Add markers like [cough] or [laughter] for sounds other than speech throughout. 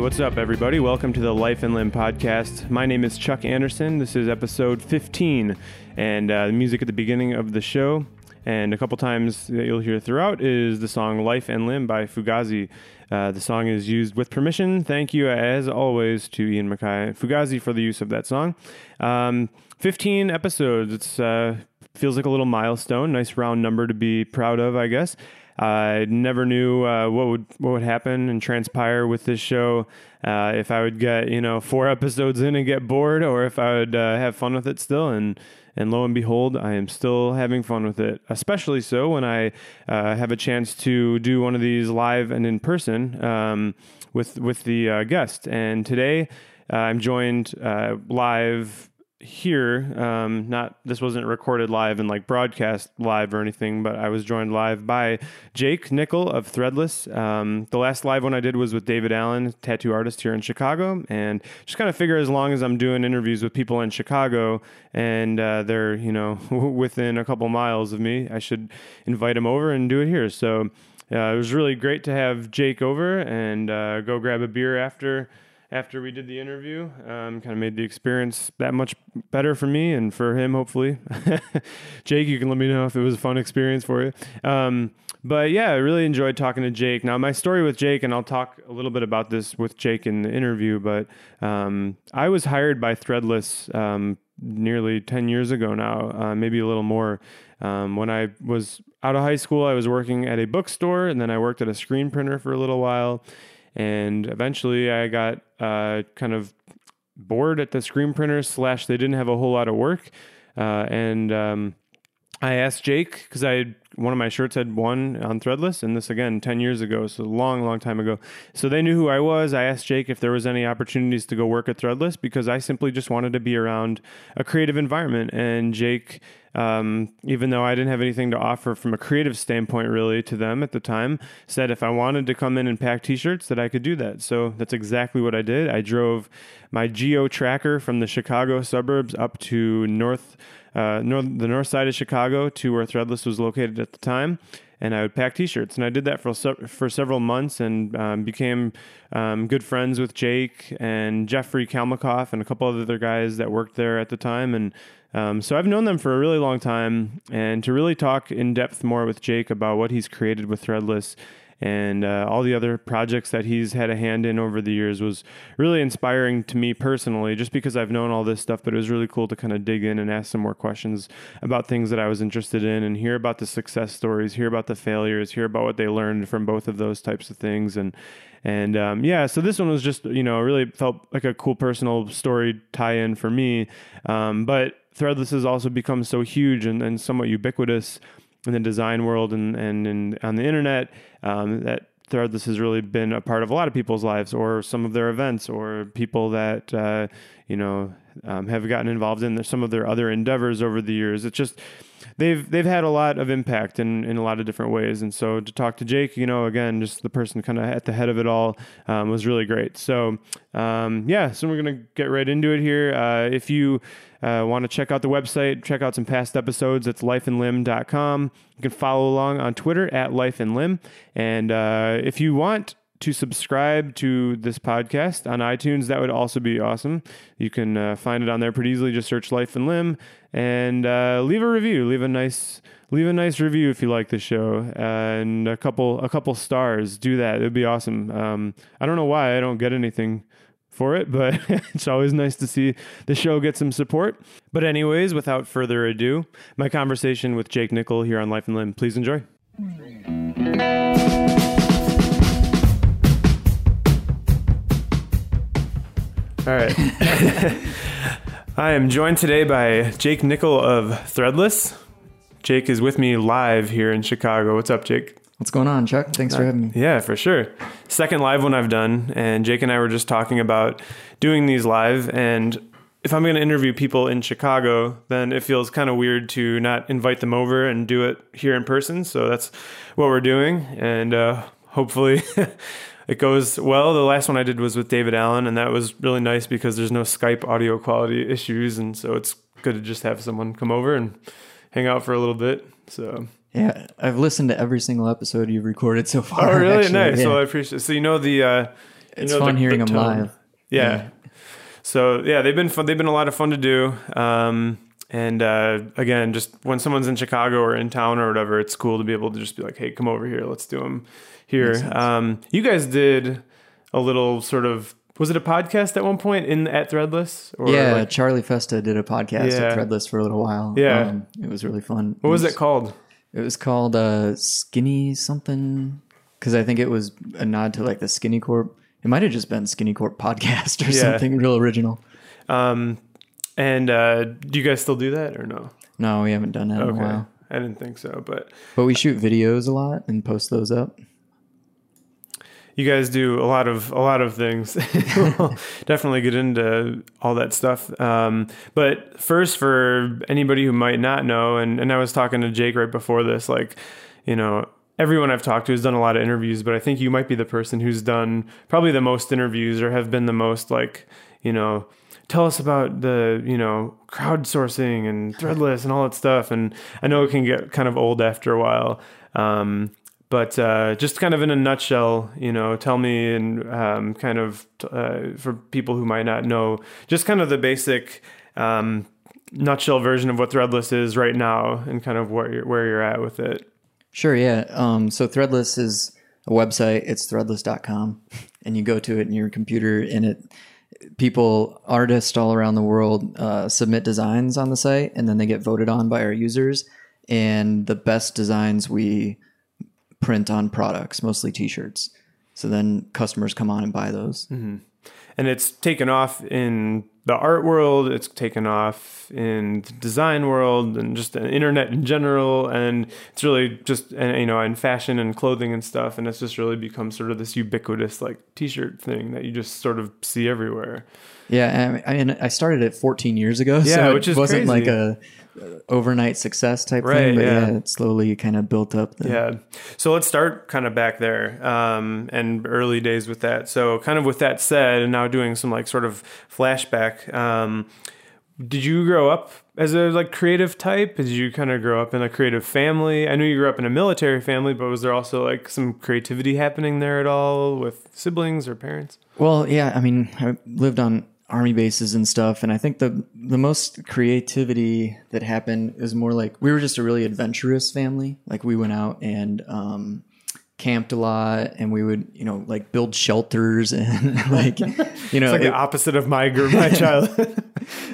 What's up, everybody? Welcome to the Life and Limb podcast. My name is Chuck Anderson. This is episode 15, and uh, the music at the beginning of the show and a couple times that you'll hear throughout is the song Life and Limb by Fugazi. Uh, the song is used with permission. Thank you, as always, to Ian MacKaye Fugazi for the use of that song. Um, 15 episodes. It's uh, feels like a little milestone. Nice round number to be proud of, I guess. I never knew uh, what would what would happen and transpire with this show. Uh, if I would get you know four episodes in and get bored, or if I would uh, have fun with it still. And and lo and behold, I am still having fun with it. Especially so when I uh, have a chance to do one of these live and in person um, with with the uh, guest. And today. Uh, I'm joined live here um, not this wasn't recorded live and like broadcast live or anything but i was joined live by jake nickell of threadless. Um, the last live one i did was with david allen tattoo artist here in chicago and just kind of figure as long as i'm doing interviews with people in chicago and uh, they're you know [laughs] within a couple miles of me i should invite them over and do it here. So uh, it was really great to have jake over and uh, go grab a beer after after we did the interview. Um, kind of made the experience that much better for me and for him, hopefully. [laughs] Jake, you can let me know if it was a fun experience for you. Um, but yeah, I really enjoyed talking to Jake. Now, my story with Jake, and I'll talk a little bit about this with Jake in the interview, but um, I was hired by Threadless um, nearly 10 years ago now, uh, maybe a little more. Um, when I was out of high school, I was working at a bookstore, and then I worked at a screen printer for a little while. And eventually I got uh, kind of bored at the screen printer slash they didn't have a whole lot of work. Uh, and um, I asked Jake because I one of my shirts had one on Threadless, and this again ten years ago, so a long, long time ago. So they knew who I was. I asked Jake if there was any opportunities to go work at Threadless because I simply just wanted to be around a creative environment. And Jake um, even though I didn't have anything to offer from a creative standpoint really to them at the time, said if I wanted to come in and pack t-shirts that I could do that. So that's exactly what I did. I drove my geo tracker from the Chicago suburbs up to north, uh, north the north side of Chicago to where Threadless was located at the time and I would pack T-shirts. And I did that for for several months and um, became um, good friends with Jake and Jeffrey Kalmikoff and a couple of other guys that worked there at the time. And um, so I've known them for a really long time. And to really talk in depth more with Jake about what he's created with Threadless and uh, all the other projects that he's had a hand in over the years was really inspiring to me personally, just because I've known all this stuff. But it was really cool to kind of dig in and ask some more questions about things that I was interested in and hear about the success stories, hear about the failures, hear about what they learned from both of those types of things. And and um, yeah, so this one was just you know really felt like a cool personal story tie-in for me. Um, but Threadless has also become so huge and, and somewhat ubiquitous in the design world and, and, and on the internet um, that Threadless has really been a part of a lot of people's lives or some of their events or people that, uh, you know, um, have gotten involved in some of their other endeavors over the years. It's just, they've they've had a lot of impact in, in a lot of different ways. And so to talk to Jake, you know, again, just the person kind of at the head of it all um, was really great. So um, yeah, so we're gonna get right into it here. Uh, if you uh, want to check out the website, check out some past episodes. It's lifeandlimb.com. You can follow along on Twitter at lifeandlimb. And uh, if you want to subscribe to this podcast on iTunes, that would also be awesome. You can uh, find it on there pretty easily. Just search Life and Limb and uh, leave a review. Leave a nice leave a nice review if you like the show and a couple a couple stars. Do that. It'd be awesome. Um, I don't know why I don't get anything for it, but [laughs] it's always nice to see the show get some support. But, anyways, without further ado, my conversation with Jake Nickell here on Life and Limb. Please enjoy. All right. [laughs] I am joined today by Jake Nickell of Threadless. Jake is with me live here in Chicago. What's up, Jake? What's going on, Chuck? Thanks for having me. Yeah, for sure. Second live one I've done, and Jake and I were just talking about doing these live. And if I'm going to interview people in Chicago, then it feels kind of weird to not invite them over and do it here in person. So that's what we're doing, and uh, hopefully. [laughs] it goes well. The last one I did was with David Allen, and that was really nice because there's no Skype audio quality issues, and so it's good to just have someone come over and hang out for a little bit. So yeah, I've listened to every single episode you've recorded so far. Oh, really? Actually. Nice. Yeah. Well, I appreciate. It. So you know the uh, It's know, fun the- hearing the them live. Yeah. So yeah, they've been fun. They've been a lot of fun to do. Um, and uh, again, just when someone's in Chicago or in town or whatever, it's cool to be able to just be like, "Hey, come over here. Let's do them here." Um, you guys did a little sort of. Was it a podcast at one point in at Threadless? Or yeah, like- Charlie Festa did a podcast Yeah. at Threadless for a little while. Yeah. Um, it was really fun. what was it called? It was called uh, Skinny something because I think it was a nod to like the Skinny Corp. It might have just been Skinny Corp podcast or Yeah. something real original. Um, and uh, do you guys still do that or no? No, we haven't done that in a while. I didn't think so, but But we shoot videos a lot and post those up. You guys do a lot of a lot of things. [laughs] we'll definitely get into all that stuff. Um, but first, for anybody who might not know, and and I was talking to Jake right before this, like you know. Everyone I've talked to has done a lot of interviews, but I think you might be the person who's done probably the most interviews or have been the most like, you know, tell us about the, you know, crowdsourcing and threadless and all that stuff. And I know it can get kind of old after a while. Um, but uh, just kind of in a nutshell, you know, tell me and um, kind of uh, for people who might not know, just kind of the basic um, nutshell version of what Threadless is right now, and kind of where you're, where you're at with it. Sure, yeah. Um, so Threadless is a website. It's threadless.com. And you go to it in your computer, and it people, artists all around the world uh, submit designs on the site, and then they get voted on by our users. And the best designs we print on products, mostly t shirts. So then customers come on and buy those. Mm-hmm. and it's taken off in the art world it's taken off in the design world and just the internet in general and it's really just and you know in fashion and clothing and stuff and it's just really become sort of this ubiquitous like t-shirt thing that you just sort of see everywhere Yeah, I mean, I started it 14 years ago, Yeah, so which it wasn't crazy. like a overnight success type Right, thing, but yeah. yeah. it slowly kind of built up. The, Yeah. So let's start kind of back there um, and early days with that. So, kind of with that said, and now doing some like sort of flashback. Um, did you grow up as a like creative type? Did you kind of grow up in a creative family? I knew you grew up in a military family, but was there also like some creativity happening there at all with siblings or parents? Well, yeah, I mean, I lived on army bases and stuff, and I think the the most creativity that happened is more like we were just a really adventurous family. Like we went out and um, camped a lot, and we would, you know, like build shelters [laughs] and like, you know, It's like it- the opposite of my group, my [laughs] childhood.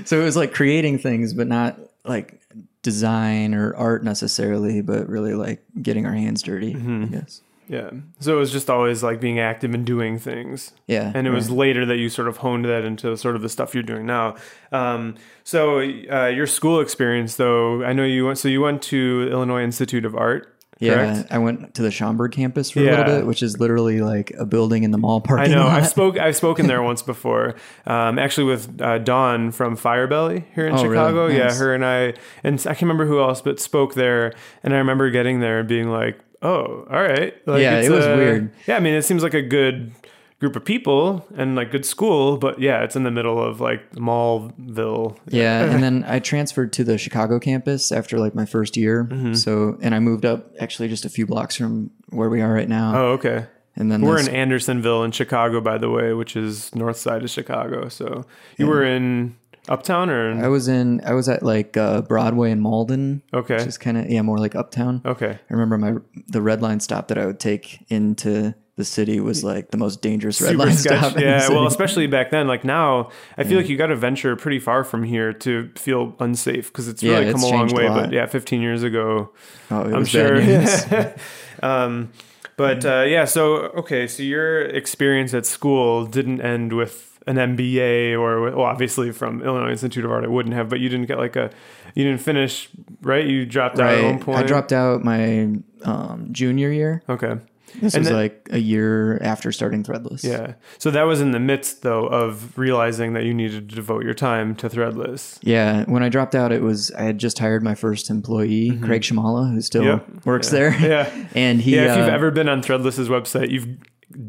so it was like creating things, but not like design or art necessarily, but really like getting our hands dirty. Mm-hmm. I guess. yeah. So it was just always like being active and doing things. Yeah, and it was later that you sort of honed that into sort of the stuff you're doing now. Um, so uh, your school experience, though, I know you went. So you went to Illinois Institute of Art. Yeah. I went to the Schaumburg campus for a little bit, which is literally like a building in the mall parking. I know. lot. I've [laughs] spoke. I've spoken there once before. Um, actually, with uh, Dawn from Firebelly here in Oh, really? Chicago. Yeah, Nice. her and I, and I can't remember who else, but spoke there. And I remember getting there and being like, "Oh, all right." Like, Yeah, it was weird. Yeah, I mean, it seems like a good group of people and like good school, but yeah, it's in the middle of like Mallville. Yeah, [laughs] and then I transferred to the Chicago campus after like my first year. Mm-hmm. So, and I moved up actually just a few blocks from where we are right now. Oh, okay. and then We're this- in Andersonville in Chicago, by the way, which is north side of Chicago. So you were in Uptown or in, I was in, I was at like uh, Broadway and Malden, okay, which is kind of yeah, more like uptown. okay. I remember my the red line stop that I would take into the city was like the most dangerous red line [laughs] sketch. stop. Yeah, well, especially back then. Like now, I feel like you got to venture pretty far from here to feel unsafe because it's Yeah, really come it's a long changed a way. But yeah, 15 years ago, oh, I'm sure. [laughs] um, but uh, yeah, so okay, so your experience at school didn't end with an MBA or well, obviously from Illinois Institute of Art, it wouldn't have. But you didn't get like a, you didn't finish, right? You dropped out at one point. I dropped out my um, junior year. Okay. This And was then- like a year after starting Threadless. Yeah. So that was in the midst, though, of realizing that you needed to devote your time to Threadless. Yeah, when I dropped out, it was I had just hired my first employee, Craig Shamala, who still Mm-hmm. Yep. works Yeah. there. [laughs] Yeah. [laughs] and he, Yeah. If you've uh, ever been on Threadless's website, you've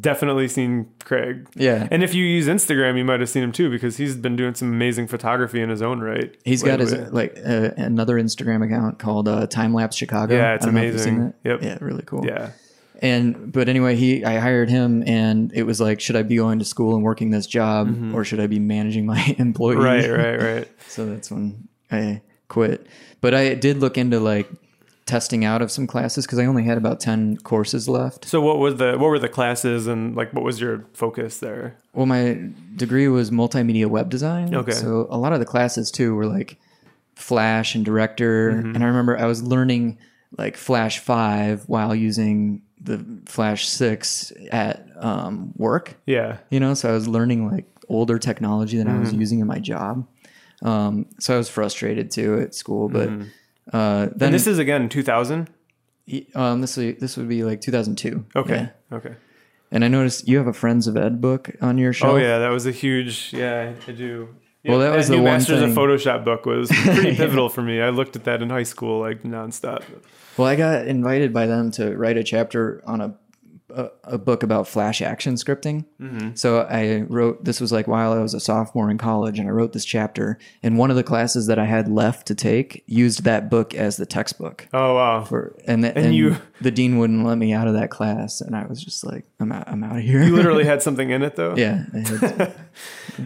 definitely seen Craig. yeah, And if you use Instagram, you might have seen him too because he's been doing some amazing photography in his own right. he's got his like uh, another Instagram account called uh, Time Lapse Chicago. Yeah, it's I don't know if you've seen amazing. Yep. Yeah, really cool. Yeah. And but anyway, he I hired him, and it was like, should I be going to school and working this job, or should I be managing my [laughs] employee? Right, right, right. [laughs] So that's when I quit. But I did look into like testing out of some classes because I only had about ten courses left. So what was the what were the classes and like what was your focus there? Well, my degree was multimedia web design. Okay. So a lot of the classes too were like Flash and Director, Mm-hmm. and I remember I was learning like Flash Five while using the Flash Six at um, work. Yeah. You know, so I was learning like older technology that I was using in my job. Um, so I was frustrated too at school, but uh, then And this is again 2000. um, this would, this would be like 2002. Okay. Yeah. Okay. And I noticed you have a Friends of Ed book on your shelf. Oh yeah, that was a huge. Yeah, I do. Well, that was new the one Masters thing- of Photoshop book was pretty [laughs] pivotal for me. I looked at that in high school like nonstop. Well, I got invited by them to write a chapter on a a, a book about Flash action scripting. Mm-hmm. So I wrote this was like while I was a sophomore in college, and I wrote this chapter. And one of the classes that I had left to take used that book as the textbook. Oh wow. For, and the, and, you- the dean wouldn't let me out of that class, and I was just like, I'm out, I'm out of here. You literally [laughs] had something in it though. yeah. [laughs]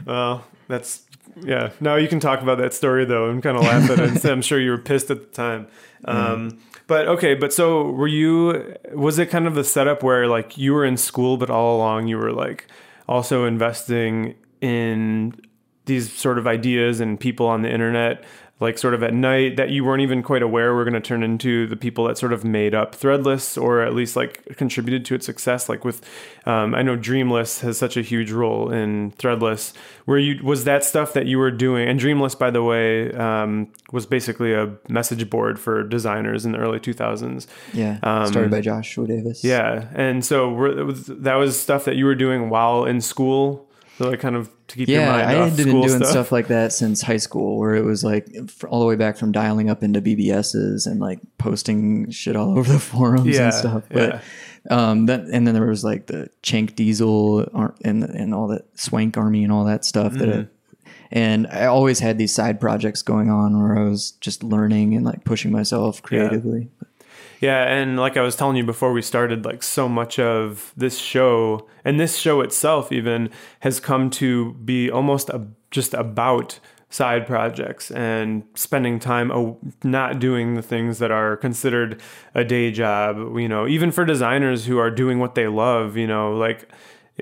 Well, that's yeah. Now you can talk about that story though and kind of laugh at it. I'm sure you were pissed at the time. Um, but okay, but so were you? Was it kind of the setup where like you were in school, but all along you were like also investing in these sort of ideas and people on the internet? Like sort of at night that you weren't even quite aware were going to turn into the people that sort of made up Threadless or at least like contributed to its success. Like with, um, I know Dreamless has such a huge role in Threadless. Where you was that stuff that you were doing? And Dreamless, by the way, um, was basically a message board for designers in the early 2000s. yeah. Um, started by Joshua Davis. Yeah, and so were, that was stuff that you were doing while in school, so like kind of to keep your Yeah, mind I off had been doing stuff. stuff. like that since high school, where it was like all the way back from dialing up into BBSs and like posting shit all [laughs] over the forums Yeah, and stuff. But um, then and then there was like the Chank Diesel and and all that Swank Army and all that stuff that. Mm-hmm. It, and I always had these side projects going on where I was just learning and like pushing myself creatively. Yeah, and like I was telling you before we started, like so much of this show and this show itself even has come to be almost a, just about side projects and spending time not doing the things that are considered a day job, you know, even for designers who are doing what they love, you know, like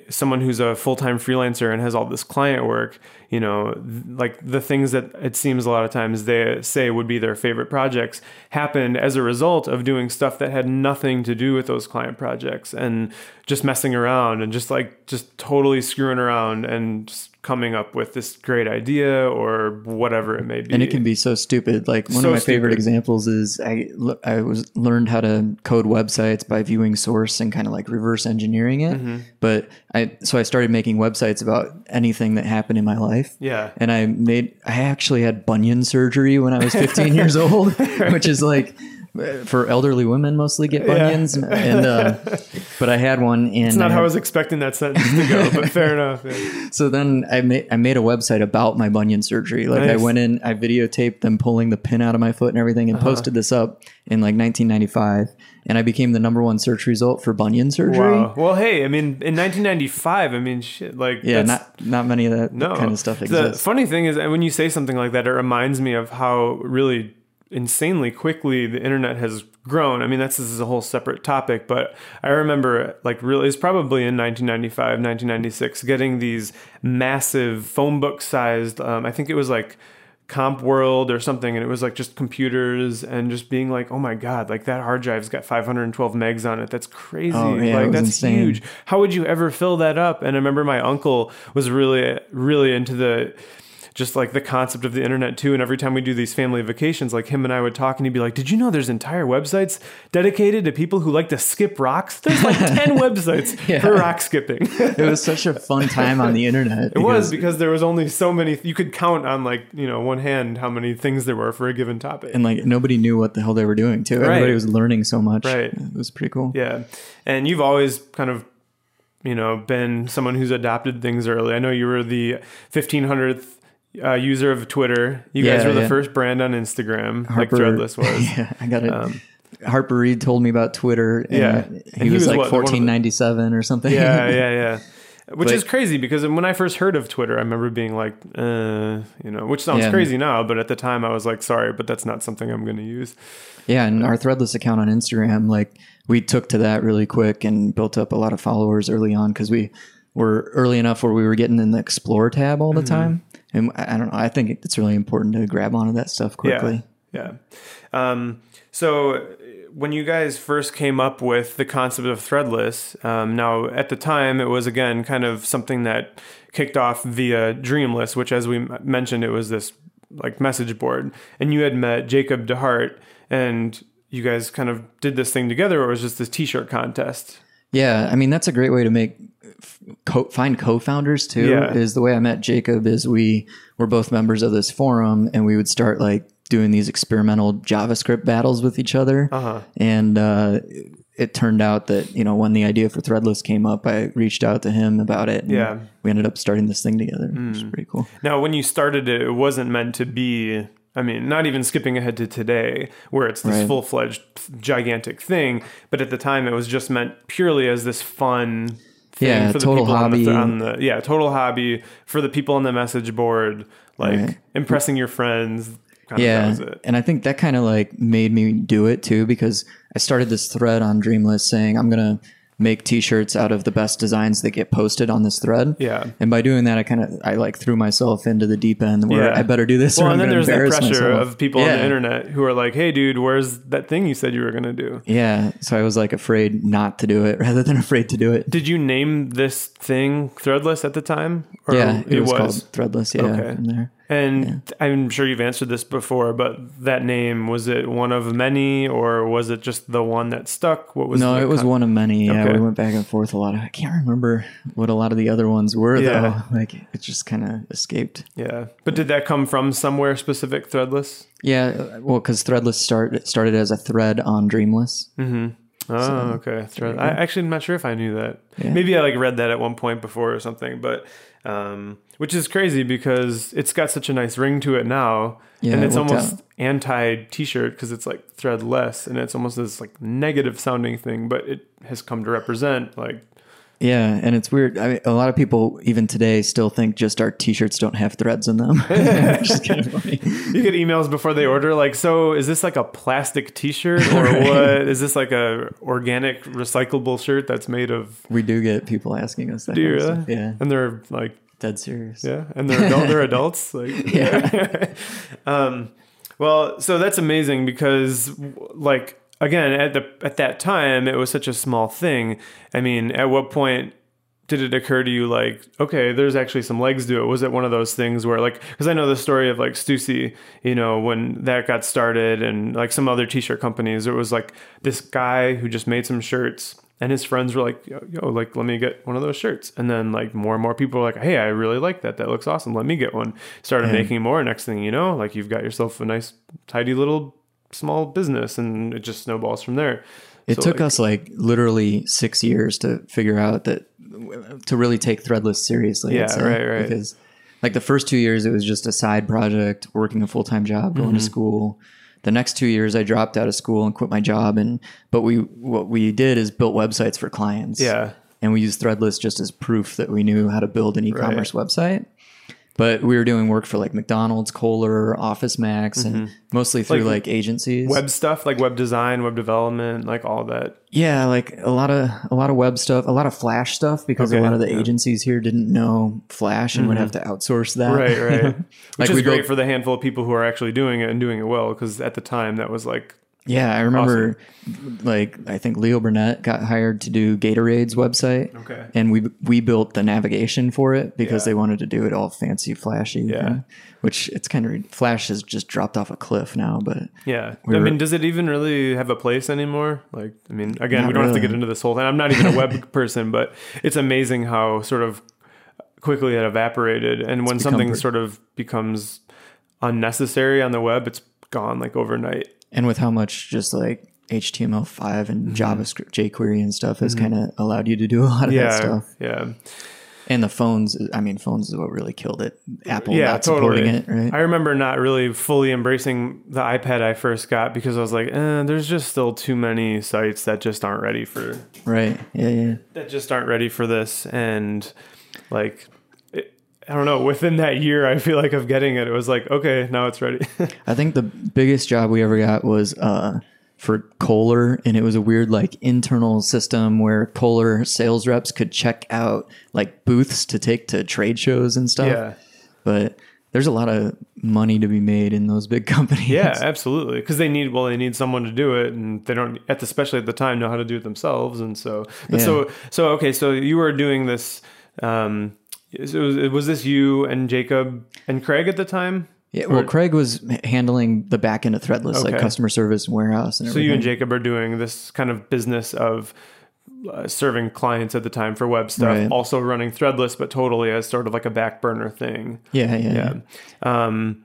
someone who's a full-time freelancer and has all this client work you know th- like the things that it seems a lot of times they say would be their favorite projects happened as a result of doing stuff that had nothing to do with those client projects and just messing around and just like just totally screwing around and just coming up with this great idea or whatever it may be and it can be so stupid. Like one So of my favorite stupid. examples is I I was learned how to code websites by viewing source and kind of like reverse engineering it. Mm-hmm. But I so I started making websites about anything that happened in my life. yeah And I made I actually had bunion surgery when I was 15 years old, [laughs] which is like for elderly women mostly get bunions and uh, but I had one and it's not I how I was expecting that sentence to go but fair enough yeah. [laughs] so then I made I made a website about my bunion surgery. Like I Nice. Uh-huh. went in, I videotaped them pulling the pin out of my foot and everything, and posted this up in like 1995, and I became the number one search result for bunion surgery. Wow. Well, hey, I mean, in 1995, I mean, shit, like, Yeah, that's- not not many of that no kind of stuff exists. The funny thing is, when you say something like that, it reminds me of how really insanely quickly the internet has grown. I mean, that's this is a whole separate topic, but I remember like really it's probably in 1995, 1996, getting these massive phone book sized. Um, I think it was like comp world or something and it was like just computers and just being like oh my god like that hard drive's got 512 megs on it that's crazy Oh, yeah, like that's insane. huge how would you ever fill that up and i remember my uncle was really really into the just like the concept of the internet too and every time we do these family vacations like him and i would talk and he'd be like did you know there's entire websites dedicated to people who like to skip rocks there's like [laughs] 10 websites Yeah. for rock skipping it was such a fun time on the internet. It was because there was only so many. You could count on like you know one hand how many things there were for a given topic. and like nobody knew what the hell they were doing too. Everybody was learning so much. Right. It was pretty cool. Yeah, and you've always kind of you know been someone who's adopted things early. I know you were the fifteen hundredth. Uh, user of Twitter, you guys were the yeah. first brand on Instagram, Harper- like Threadless was. [laughs] yeah, I got it. Um, Harper Reed told me about Twitter. And Yeah. he, he was, was like what, one the- fourteen ninety seven or something. yeah, [laughs] yeah, yeah. Which But- is crazy because when I first heard of Twitter, I remember being like, uh, you know, which sounds Yeah. crazy now, but at the time I was like, sorry, but that's not something I'm going to use. Yeah, and our Threadless account on Instagram, like we took to that really quick and built up a lot of followers early on because we were early enough where we were getting in the Explore tab all the Mm-hmm. time. And I don't know, I think it's really important to grab onto that stuff quickly. Yeah. Yeah. Um, so when you guys first came up with the concept of threadless, um, now at the time it was again kind of something that kicked off via Dreamless, which as we m- mentioned, it was this like message board, and you had met Jacob DeHart, and you guys kind of did this thing together, or it was just this T-shirt contest. Yeah, I mean that's a great way to make co- find co-founders too. Yeah. Is the way I met Jacob is we were both members of this forum and we would start like doing these experimental JavaScript battles with each other. Uh-huh. And uh, it turned out that you know when the idea for Threadless came up, I reached out to him about it. And Yeah. We ended up starting this thing together. Which is pretty cool. Now, when you started it, it wasn't meant to be. I mean, not even skipping ahead to today, where it's this Right. full fledged gigantic thing. But at the time, it was just meant purely as this fun Yeah, for the total people on the, hobby. on the yeah total hobby for the people on the message board, like Right. impressing your friends. Kind of that Yeah, was it. and I think that kind of like made me do it too because I started this thread on Dreamless saying I'm gonna make T-shirts out of the best designs that get posted on this thread. Yeah. and by doing that, I kind of I like threw myself into the deep end where Yeah. I better do this. or Well, I'm and then there's that pressure myself. of people on the internet who are like, "Hey, dude, where's that thing you said you were gonna do?" Yeah, so I was like afraid not to do it [laughs] rather than afraid to do it. Did you name this thing Threadless at the time? Or yeah, it, was, called Threadless. Yeah, Okay. And I'm sure you've answered this before, but that name was it one of many, or was it just the one that stuck? What was No, it was one of many. Yeah, Okay. we went back and forth a lot. I can't remember what a lot of the other ones were Yeah. though. [laughs] Like it just kind of escaped. Yeah, but did that come from somewhere specific? Threadless. Yeah, well, because Threadless start, started as a thread on Dreamless. Mm-hmm. Oh, okay. Thread. I actually am not sure if I knew that. Yeah. Maybe I like read that at one point before or something, but um, which is crazy because it's got such a nice ring to it now, Yeah, and it's worked almost out. anti T-shirt because it's like threadless, and it's almost this like negative sounding thing, but it has come to represent like Yeah, and it's weird. I mean, a lot of people even today still think just our T-shirts don't have threads in them. Is kind of funny. you get emails before they order like so is this like a plastic t-shirt or Right. what is this like a organic recyclable shirt that's made of [laughs] We do get people asking us that. do you really? Yeah, and they're like dead serious. yeah and they're adult, they're adults like [laughs] Yeah. [laughs] um well so that's amazing because like again at the at that time it was such a small thing. I mean at what point did it occur to you like okay there's actually some legs to it? Was it one of those things where like because i know the story of like stussy you know when that got started and like some other t-shirt companies it was like this guy who just made some shirts and his friends were like yo, yo like let me get one of those shirts. And then like more and more people were like hey i really like that. That looks awesome. Let me get one. Started Yeah. making more. Next thing you know like you've got yourself a nice tidy little small business and it just snowballs from there It So, took like- us like literally six years to figure out that to really take Threadless seriously. Yeah, right, right. Because like the first two years, it was just a side project, working a full time job, going Mm-hmm. to school. The next two years, I dropped out of school and quit my job. And but we what we did is built websites for clients. yeah and we used Threadless just as proof that we knew how to build an e-commerce website. But we were doing work for like McDonald's, Kohler, Office Max, and mostly through Mm-hmm. Like like, agencies. web stuff like web design web development like all that Yeah, like a lot of a lot of web stuff, a lot of Flash stuff because Okay, a lot of the yeah. Mm-hmm. agencies here didn't know Flash and would have to outsource that. right right [laughs] which is great built- for the handful of people who are actually doing it and doing it well because at the time that was like Yeah, I remember like I think Leo Burnett got hired to do Gatorade's website. Okay. And we we built the navigation for it because Yeah. they wanted to do it all fancy, flashy. Yeah. which it's kind of Flash has just dropped off a cliff now, but yeah We i were- mean does it even really have a place anymore like i mean again we don't have to get into this whole thing i'm not even a web [laughs] person but it's amazing how sort of quickly it evaporated and when something pre- sort of becomes unnecessary on the web it's gone like overnight and with how much just like HTML5 and Mm-hmm. JavaScript, jQuery and stuff has kind of allowed you to do a lot of that yeah stuff. yeah And the phones, I mean, phones is what really killed it. Apple yeah, not totally. supporting it, right? I remember not really fully embracing the iPad I first got because I was like, eh, there's just still too many sites that just aren't ready for right. Yeah, yeah. that just aren't ready for this, and like. I don't know. Within that year, I feel like of getting it, it was like, okay, now it's ready. [laughs] I think the biggest job we ever got was uh, for Kohler, and it was a weird like internal system where Kohler sales reps could check out like booths to take to trade shows and stuff. yeah, But there's a lot of money to be made in those big [laughs] companies. yeah, absolutely. Because they need, well, they need someone to do it, and they don't, at the, especially at the time, know how to do it themselves. And so, but Yeah. so, so okay, so you were doing this. Um, so was, was this you and Jacob and Craig at the time? Yeah, well, Or- Craig was handling the back end of Threadless, like customer service and warehouse and So everything. you and Jacob are doing this kind of business of uh, serving clients at the time for web stuff, Right. also running Threadless, but totally as sort of like a back burner thing. yeah, yeah, yeah. Yeah. Um,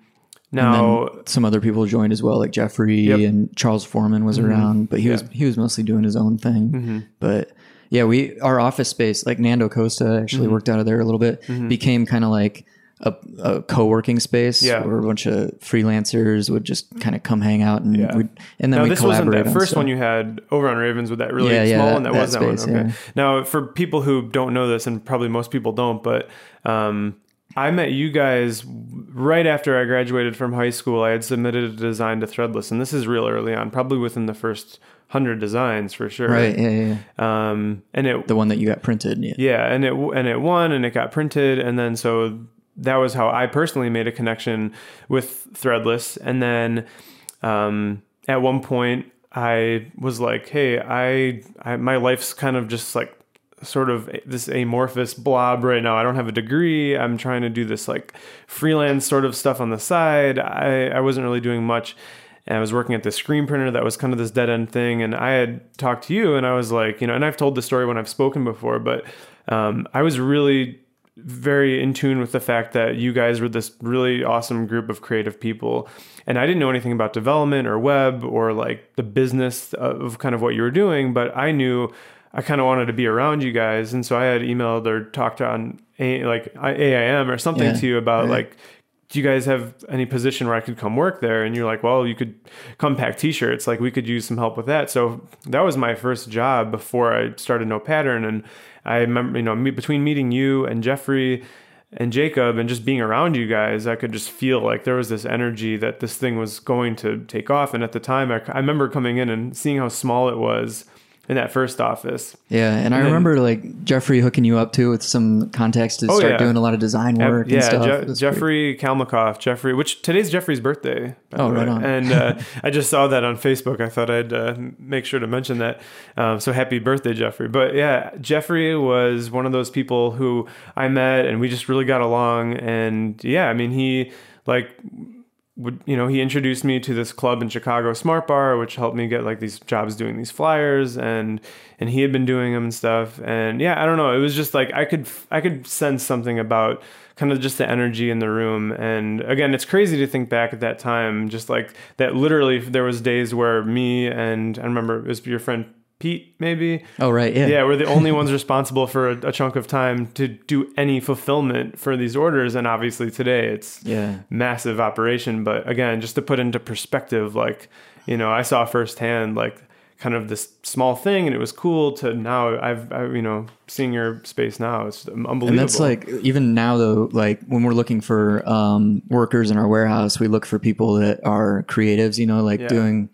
now, some other people joined as well, like Jeffrey Yep. Mm-hmm. and Charles Forman was around, but he was he was mostly doing his own thing. Mm-hmm. But yeah, we our office space, like Nando Costa, actually Mm-hmm. worked out of there a little bit, became kind of like a, a co-working space Yeah. where a bunch of freelancers would just kind of come hang out and Yeah. we'd, and then we this wasn't that on first stuff. one you had over on Ravens with that really Yeah, small that- one. That, that was that one. Okay. Now, for people who don't know this, and probably most people don't, but um, I met you guys right after I graduated from high school. I had submitted a design to Threadless, and this is real early on, probably within the first hundred designs for sure. Right, yeah, yeah, yeah. Um, and it The one that you got printed. Yeah. yeah, and it and it won, and it got printed, and then so that was how I personally made a connection with Threadless, and then um, at one point I was like, hey, I, I my life's kind of just like sort of this amorphous blob right now. I don't have a degree. I'm trying to do this like freelance sort of stuff on the side. I, I wasn't really doing much. And I was working at this screen printer that was kind of this dead end thing. And I had talked to you and I was like, you know, and I've told the story when I've spoken before, but um, I was really very in tune with the fact that you guys were this really awesome group of creative people. And I didn't know anything about development or web or like the business of kind of what you were doing, but I knew I kind of wanted to be around you guys. And so I had emailed or talked on a, like AIM or something Yeah, to you about right. like, do you guys have any position where I could come work there? And you're like, well, you could come pack t-shirts. Like we could use some help with that. So that was my first job before I started No Pattern. And I remember, you know, me, between meeting you and Jeffrey and Jacob and just being around you guys, I could just feel like there was this energy that this thing was going to take off. And at the time, I, I remember coming in and seeing how small it was in that first office. Yeah, and I then- remember like Jeffrey hooking you up too with some contacts to Oh, start yeah. doing a lot of design work yeah, and stuff. Je- It was pretty- Jeffrey Kalmikoff, Jeffrey, which today's Jeffrey's birthday. by Oh, right on. And uh, [laughs] I just saw that on Facebook. I thought I'd uh, make sure to mention that. Um, so happy birthday, Jeffrey! But yeah, Jeffrey was one of those people who I met, and we just really got along. And yeah, I mean, he like would you know he introduced me to this club in Chicago, Smart Bar, which helped me get like these jobs doing these flyers, and and he had been doing them and stuff. And yeah, I don't know, it was just like I could I could sense something about kind of just the energy in the room. And again, it's crazy to think back at that time, just like that. Literally, there was days where me and I remember it was your friend Pete, maybe. Oh right, yeah. Yeah, we're the only [laughs] ones responsible for a, a chunk of time to do any fulfillment for these orders. And obviously today it's Yeah. massive operation. But again, just to put into perspective, like, you know, I saw firsthand like kind of this small thing and it was cool to now I've, I, you know, seeing your space now. It's unbelievable. And that's like even now though, like when we're looking for um, workers in our warehouse, we look for people that are creatives. You know, like Yeah. doing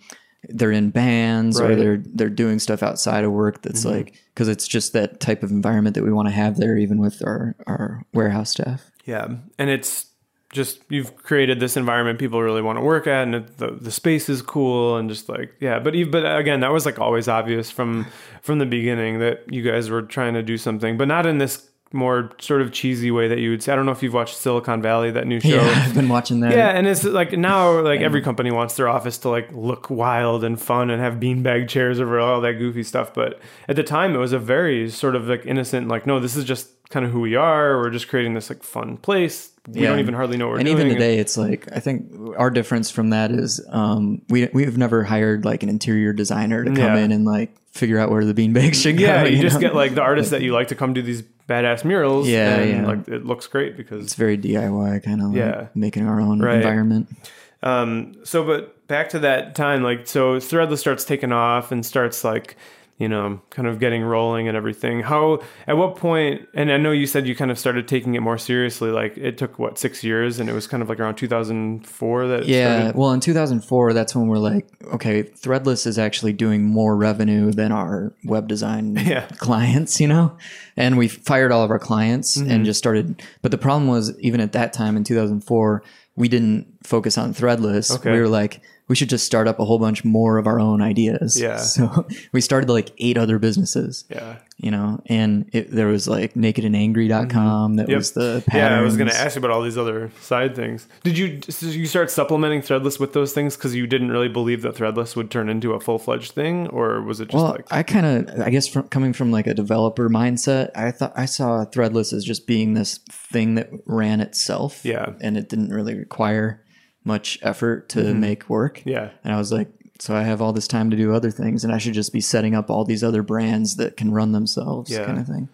they're in bands or Right. Mm-hmm. they're they're doing stuff outside of work. That's like because it's just that type of environment that we want to have there, even with our our warehouse staff. Yeah, and it's just you've created this environment people really want to work at, and it, the the space is cool, and just like yeah. But even, but again, that was like always obvious from from the beginning that you guys were trying to do something, but not in this more sort of cheesy way that you would say. I don't know if you've watched Silicon Valley, that new show. Yeah, [laughs] I've been watching that. Yeah, and it's like now, like every company wants their office to like look wild and fun and have beanbag chairs over all that goofy stuff. But at the time, it was a very sort of like innocent, like no, this is just kind of who we are. We're just creating this like fun place. We Yeah. don't even hardly know what we're and doing. even today, it's like I think our difference from that is um, we we've never hired like an interior designer to come Yeah. in and like figure out where the beanbags should go. yeah, go. you, just know? get like the artists that you like to come do these badass murals. Yeah, and yeah. like it looks great because it's very DIY kind of like Yeah. making our own Right. environment. Um, so, but back to that time, like, so Threadless starts taking off and starts like, you know, kind of getting rolling and everything. How, at what point, and I know you said you kind of started taking it more seriously, like it took what, six years and it was kind of like around 2004 that Yeah, started? well, in 2004, that's when we're like, okay, Threadless is actually doing more revenue than our web design [laughs] Yeah. clients, you know? And we fired all of our clients Mm-hmm. and just started. But the problem was, even at that time in 2004, we didn't focus on Threadless. Okay. We were like, we should just start up a whole bunch more of our own ideas. Yeah. [laughs] So we started like eight other businesses, Yeah. you know, and it, there was like nakedandangry.com. That Mm-hmm. Yep. was the Yeah, I was going to ask you about all these other side things. Did you did you start supplementing Threadless with those things because you didn't really believe that Threadless would turn into a full fledged thing, or was it just Well, like I kind of, I guess, from coming from like a developer mindset, I thought I saw Threadless as just being this thing that ran itself. Yeah. and it didn't really require much effort to make work. Mm-hmm. yeah, and I was like, so I have all this time to do other things, and I should just be setting up all these other brands that can run themselves, Yeah. kind of thing.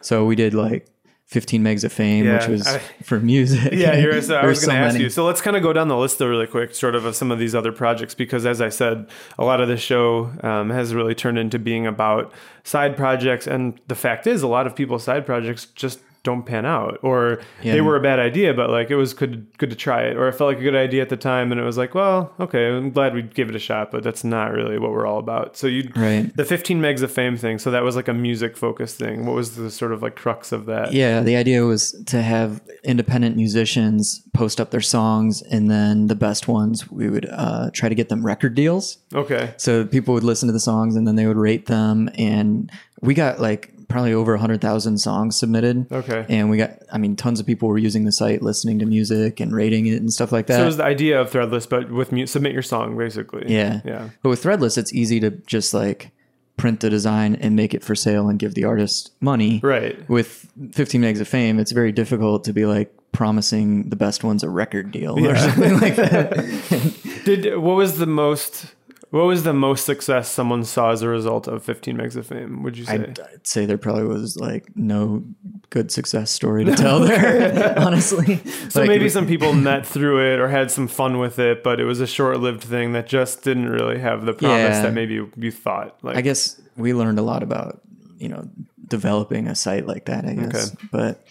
So we did like 15 megs of fame, Yeah, which was I- [laughs] for music. Yeah, you're, so [laughs] I was going to so ask many. you. So let's kind of go down the list though, really quick, sort of of some of these other projects, because as I said, a lot of this show um, has really turned into being about side projects, and the fact is, a lot of people's side projects just don't pan out, or Yeah. they were a bad idea, but like it was good, good to try it, or it felt like a good idea at the time, and it was like, well, okay, I'm glad we gave it a shot, but that's not really what we're all about. So you, Right. the 15 megs of fame thing, so that was like a music focused thing. What was the sort of like crux of that? Yeah, the idea was to have independent musicians post up their songs, and then the best ones, we would uh, try to get them record deals. Okay. So people would listen to the songs, and then they would rate them. And we got like probably over 100,000 songs submitted. Okay. And we got, I mean, tons of people were using the site, listening to music and rating it and stuff like that. So it was the idea of Threadless, but with mu- submit your song basically. Yeah. Yeah. But with Threadless, it's easy to just like print the design and make it for sale and give the artist money. Right. With 15 megs of fame, it's very difficult to be like promising the best one's a record deal or something like that. [laughs] Did what was the most what was the most success someone saw as a result of 15 megs of fame? Would you say? I'd, I'd say there probably was like no good success story to tell there, [laughs] honestly. so Like, maybe some people met through it or had some fun with it, but it was a short-lived thing that just didn't really have the promise Yeah. that maybe you thought. Like, I guess we learned a lot about you know developing a site like that. I guess, Okay. but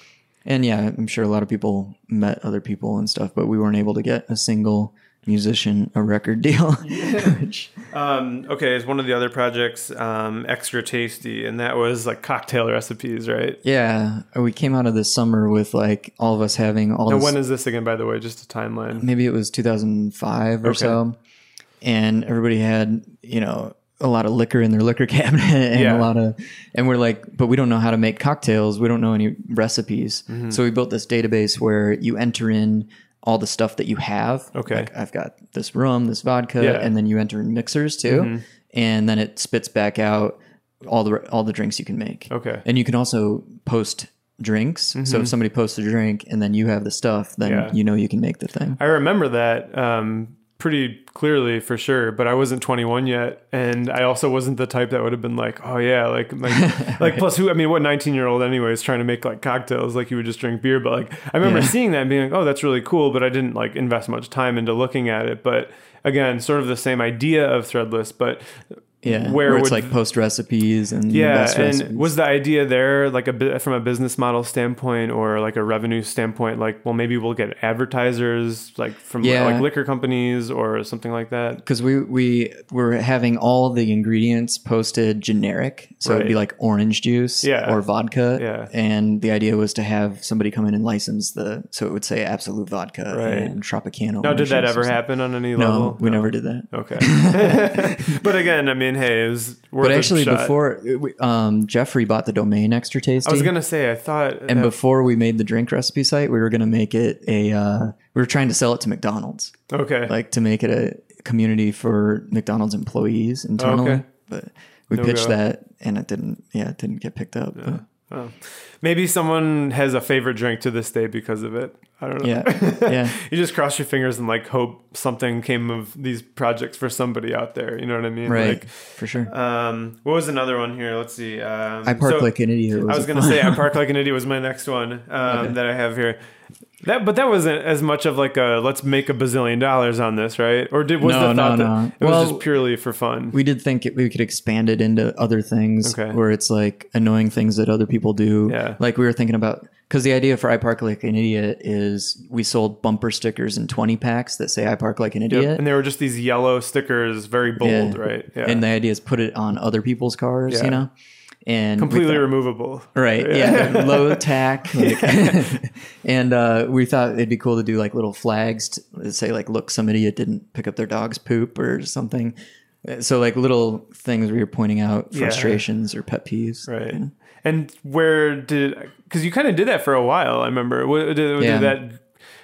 and yeah, I'm sure a lot of people met other people and stuff, but we weren't able to get a single musician a record deal. Which, [laughs] [laughs] um, okay, is one of the other projects um, extra tasty, and that was like cocktail recipes, right? yeah, we came out of this summer with like all of us having all Now, this. when is this again? By the way, just a timeline. maybe it was 2005 or Okay. so, and everybody had you know a lot of liquor in their liquor [laughs] cabinet and Yeah. a lot of and we're like but we don't know how to make cocktails we don't know any recipes Mm-hmm. so we built this database where you enter in all the stuff that you have Okay. like i've got this rum this vodka Yeah. and then you enter in mixers too Mm-hmm. and then it spits back out all the all the drinks you can make Okay. and you can also post drinks so if somebody posts a drink and then you have the stuff then Mm-hmm. Yeah. you know you can make the thing I remember that um, pretty clearly for sure, but I wasn't 21 yet, and I also wasn't the type that would have been like, oh yeah, like [laughs] like, like plus who? I mean, what 19 year old anyway is trying to make like cocktails like you would just drink beer, but like I remember Yeah. seeing that and being like, oh, that's really cool, but I didn't like invest much time into looking at it, but. Again, sort of the same idea of Threadless, but Yeah, Where where, it's like post recipes and yeah, and recipes. was the idea there like a bit from a business model standpoint or like a revenue standpoint? Like, well, maybe we'll get advertisers like from Yeah. like liquor companies or something like that. because we we were having all the ingredients posted generic, so it'd be like orange juice Yeah. or vodka. Yeah. and the idea was to have somebody come in and license the, so it would say Absolut Vodka Right. and Tropicana. Now, did that ever happen on any level? No, level? we never did that. Okay, [laughs] but again, I mean, hey, it was But actually, before um, Jeffrey bought the domain Extra Tasty, I was gonna say, I thought, and uh, before we made the drink recipe site, we were to make it a. Uh, we were trying to sell it to McDonald's. okay, like to make it a community for McDonald's employees internally. Okay. But we No pitched go. that and it didn't yeah, it didn't get picked up. But Maybe someone has a favorite drink to this day because of it. I don't know. Yeah. [laughs] Yeah. you just cross your fingers and like hope something came of these projects for somebody out there. You know what I mean? Right. Like, for sure. um, what was another one here? Let's see. Um, I park so- like an idiot. I was gonna say I park like an idiot was my next one um, Okay. that I have here. That, but that wasn't as much of like a let's make a bazillion dollars on this, right? Or did was No, the thought no, that no. it was Well, just purely for fun? we did think it, we could expand it into other things Okay. where it's like annoying things that other people do. Yeah. Like we were thinking about because the idea for I park like an idiot is we sold bumper stickers in twenty packs that say I park like an Yep. idiot. And they were just these yellow stickers, very bold, Yeah. right? Yeah. And the idea is put it on other people's cars, Yeah. you know, and completely thought- removable. Right. Yeah. [laughs] low tack. Like, [laughs] and uh, we thought it'd be cool to do like little flags to, say like, "Look, some idiot didn't pick up their dog's poop" or something. So like little things where you're pointing out frustrations or pet peeves. Right. And where did because you kind of did that for a while? I remember. What, did, Yeah. did that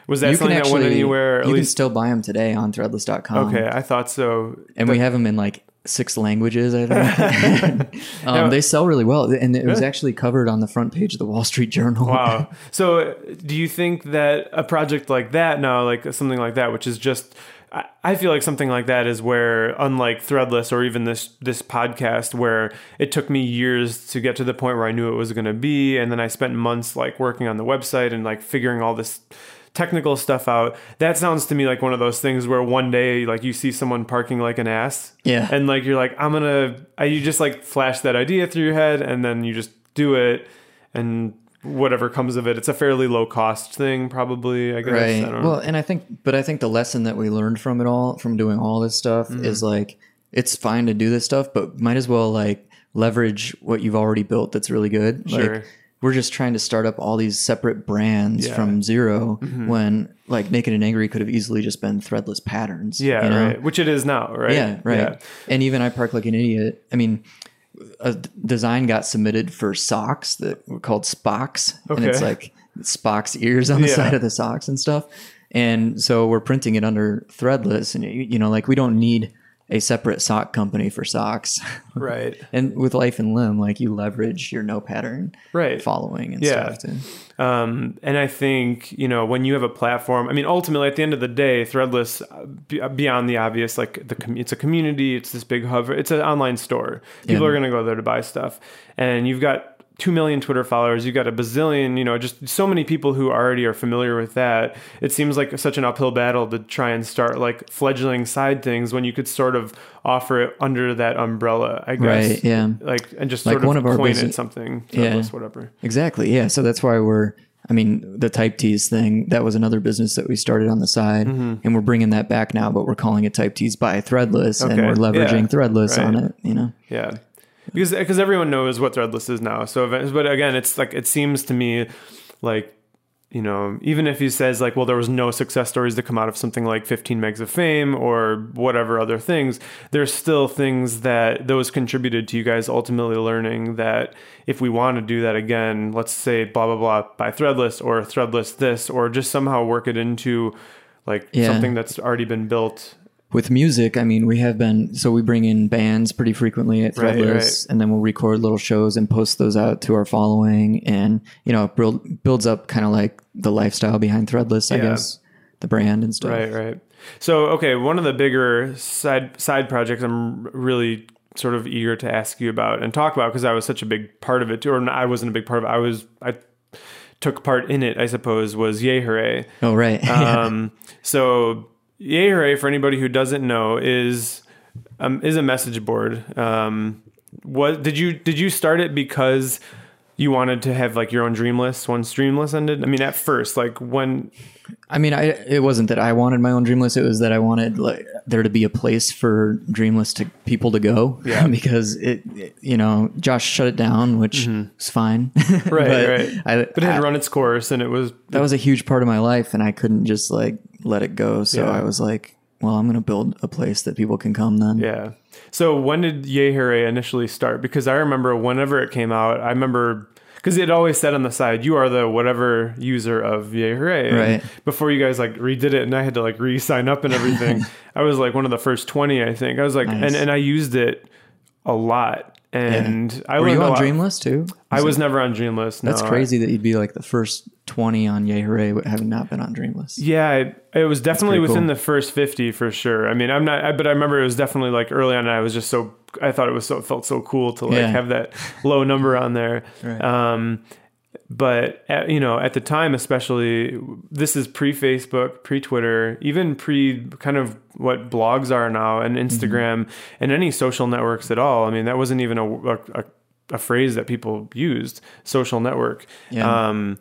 was that You something that went anywhere? You can still buy them today on Threadless.com. okay. I thought so. and we have them in like six languages. I think [laughs] um, Now- they sell really well, and it was actually covered on the front page of the Wall Street Journal. Wow. [laughs] So, do you think that a project like that now, like something like that, which is just, I feel like something like that is where, unlike Threadless or even this this podcast, where it took me years to get to the point where I knew it was going to be, and then I spent months like working on the website and like figuring all this technical stuff out. That sounds to me like one of those things where one day like you see someone parking like an ass, Yeah. and like you're like I'm gonna, you just like flash that idea through your head, and then you just do it, and whatever comes of it. It's a fairly low cost thing, probably. I guess. I right don't well and i think but i think the lesson that we learned from it all from doing all this stuff Mm-hmm. is like it's fine to do this stuff but might as well like leverage what you've already built that's really good Sure. like we're just trying to start up all these separate brands Yeah. Mm-hmm. from 0 when like naked and angry could have easily just been threadless patterns yeah, you know? right. Which it is now, right? yeah right and even i park like an idiot i mean a design got submitted for socks that were called Spocks, and it's like Spock's ears on the Yeah. side of the socks and stuff. And so we're printing it under Threadless, and you know, like we don't need a separate sock company for socks. [laughs] Right. and with Life and Limb, like you leverage your no pattern Right. following and Yeah. stuff. Um, and I think, you know, when you have a platform, I mean, ultimately at the end of the day, Threadless, uh, beyond the obvious, like the com- it's a community, it's this big hub, it's an online store. People Yeah. are going to go there to buy stuff. And you've got 2 million Twitter followers, you've got a bazillion, you know, just so many people who already are familiar with that. It seems like such an uphill battle to try and start like fledgling side things when you could sort of offer it under that umbrella, I guess. Right, yeah. Like, and just Like sort of one of our point business- at something, Yeah. Whatever. Exactly. Yeah. So that's why we're. I mean, the type tees thing, that was another business that we started on the side, Mm-hmm. and we're bringing that back now, but we're calling it type tees by Threadless, and we're leveraging Yeah. Threadless on it, you know? Yeah, because because everyone knows what Threadless is now. So, but again, it's like it seems to me like you know, even if he says like, well, there was no success stories to come out of something like 15 megs of fame or whatever other things, there's still things that those contributed to you guys ultimately learning that if we want to do that again, let's say blah blah blah by Threadless or Threadless this or just somehow work it into like Yeah. something that's already been built. With music, I mean, we have been, so we bring in bands pretty frequently at Threadless, right. and then we'll record little shows and post those out to our following, and, you know, it build, builds up kind of like the lifestyle behind Threadless, I Yeah. guess, the brand and stuff. Right, right. So, okay, one of the bigger side side projects I'm really sort of eager to ask you about and talk about because I was such a big part of it, too, or I wasn't a big part of it. I was I took part in it, I suppose, was Yay Hooray. Oh, right. [laughs] Um, so Yay for anybody who doesn't know, is um, is a message board. Um, what did you did you start it because you wanted to have like your own Dreamless once Dreamless ended? I mean, at first, like when I mean, I it wasn't that I wanted my own Dreamless. It was that I wanted like there to be a place for Dreamless to people to go. Yeah. [laughs] because it, it- you know, Josh shut it down, which is fine. Mm-hmm. [laughs] right, But right, I, but it had I- run its course, and it was that was a huge part of my life, and I couldn't just like let it go. So Yeah. I was like, well, I'm gonna build a place that people can come. Then Yeah. So when did Hooray initially start? Because I remember whenever it came out, I remember because it always said on the side, "You are the whatever user of Yay Hooray." And Right. Before you guys like redid it, and I had to like re-sign up and everything. [laughs] I was like one of the first twenty, I think. I was like, Nice. and and I used it a lot. And I Were you on lot. Dreamless too? I was never on Dreamless. That's crazy that you'd be like the first 20 on Yay Hooray having not been on Dreamless. Yeah, it, it was definitely within cool. the first fifty for sure. I mean, I'm not, I, but I remember it was definitely like early on. I was just so I thought it was so felt so cool to like Yeah. have that low number on there. Right. Um, but at, you know, at the time, especially, this is pre Facebook, pre Twitter, even pre kind of what blogs are now, and Mm-hmm. Instagram, and any social networks at all. I mean, that wasn't even a, a, a, a phrase that people used. Social network. Yeah. Um,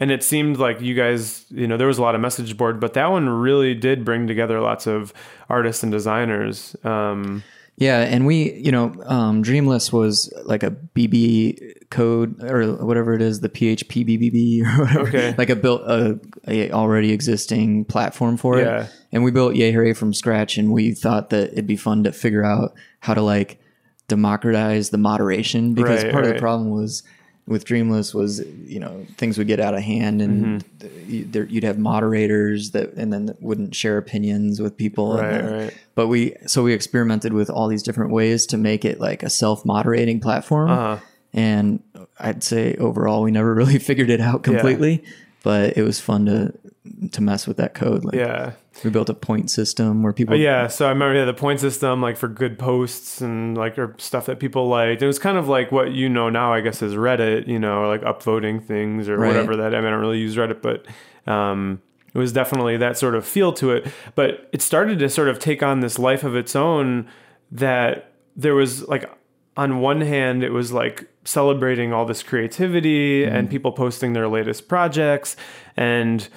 and it seemed like you guys, you know, there was a lot of message board, but that one really did bring together lots of artists and designers. Um, Yeah, and we, you know, um, Dreamless was like a BB code or whatever it is, the PHP BBB [laughs] or whatever. Okay. Like a built a, a already existing platform for it. Yeah. And we built Yay Hooray from scratch, and we thought that it'd be fun to figure out how to like democratize the moderation because Right, part of the problem was with Dreamless was you know things would get out of hand and Mm-hmm. you, there, you'd have moderators that and then wouldn't share opinions with people Right, then- right. but we so we experimented with all these different ways to make it like a self-moderating platform Uh-huh. and i'd say overall we never [laughs] really figured it out completely but it was fun to to mess with that code like yeah. We built a point system where people But yeah, so I remember yeah, the point system, like for good posts and like or stuff that people liked. It was kind of like what you know now, I guess, is Reddit. You know, or like upvoting things or Right. whatever that. I mean, I don't really use Reddit, but um, it was definitely that sort of feel to it. But it started to sort of take on this life of its own. That there was like, on one hand, it was like celebrating all this creativity and people posting their latest projects and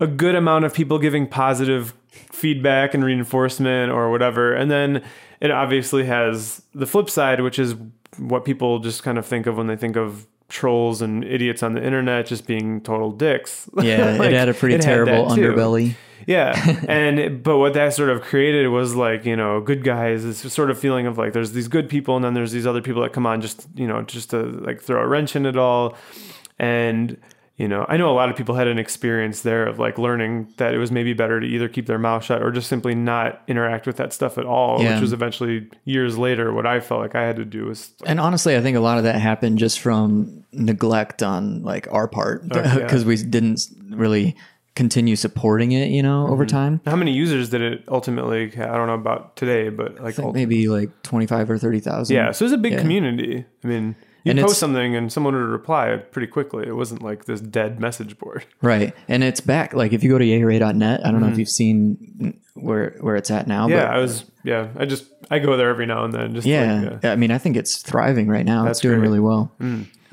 a good amount of people giving positive feedback and reinforcement or whatever. And then it obviously has the flip side, which is what people just kind of think of when they think of trolls and idiots on the internet just being total dicks. [laughs] yeah Like, it had a pretty terrible too. underbelly Yeah, [laughs] and but what that sort of created was like you know good guys. It's sort of feeling of like there's these good people and then there's these other people that come on just you know just to like throw a wrench in it all, and you know I know a lot of people had an experience there of like learning that it was maybe better to either keep their mouth shut or just simply not interact with that stuff at all. Yeah. Which was eventually years later what I felt like I had to do was and honestly i think a lot of that happened just from neglect on like our part yeah. because we didn't really continue supporting it you know Mm-hmm. over time how many users did it ultimately? I don't know about today, but like I think ult- maybe like 25 or 30,000 Yeah, so it was a big Yeah. community. I mean, you And post something and someone would reply pretty quickly. It wasn't like this dead message board. Right. And it's back. Like if you go to yayhooray.net, I don't know if you've seen where where it's at now. Mm-hmm. Yeah, but I was. Yeah, I just I go there every now and then. Just yeah, like, uh, I mean, I think it's thriving right now. That's it's doing great. Mm. really well.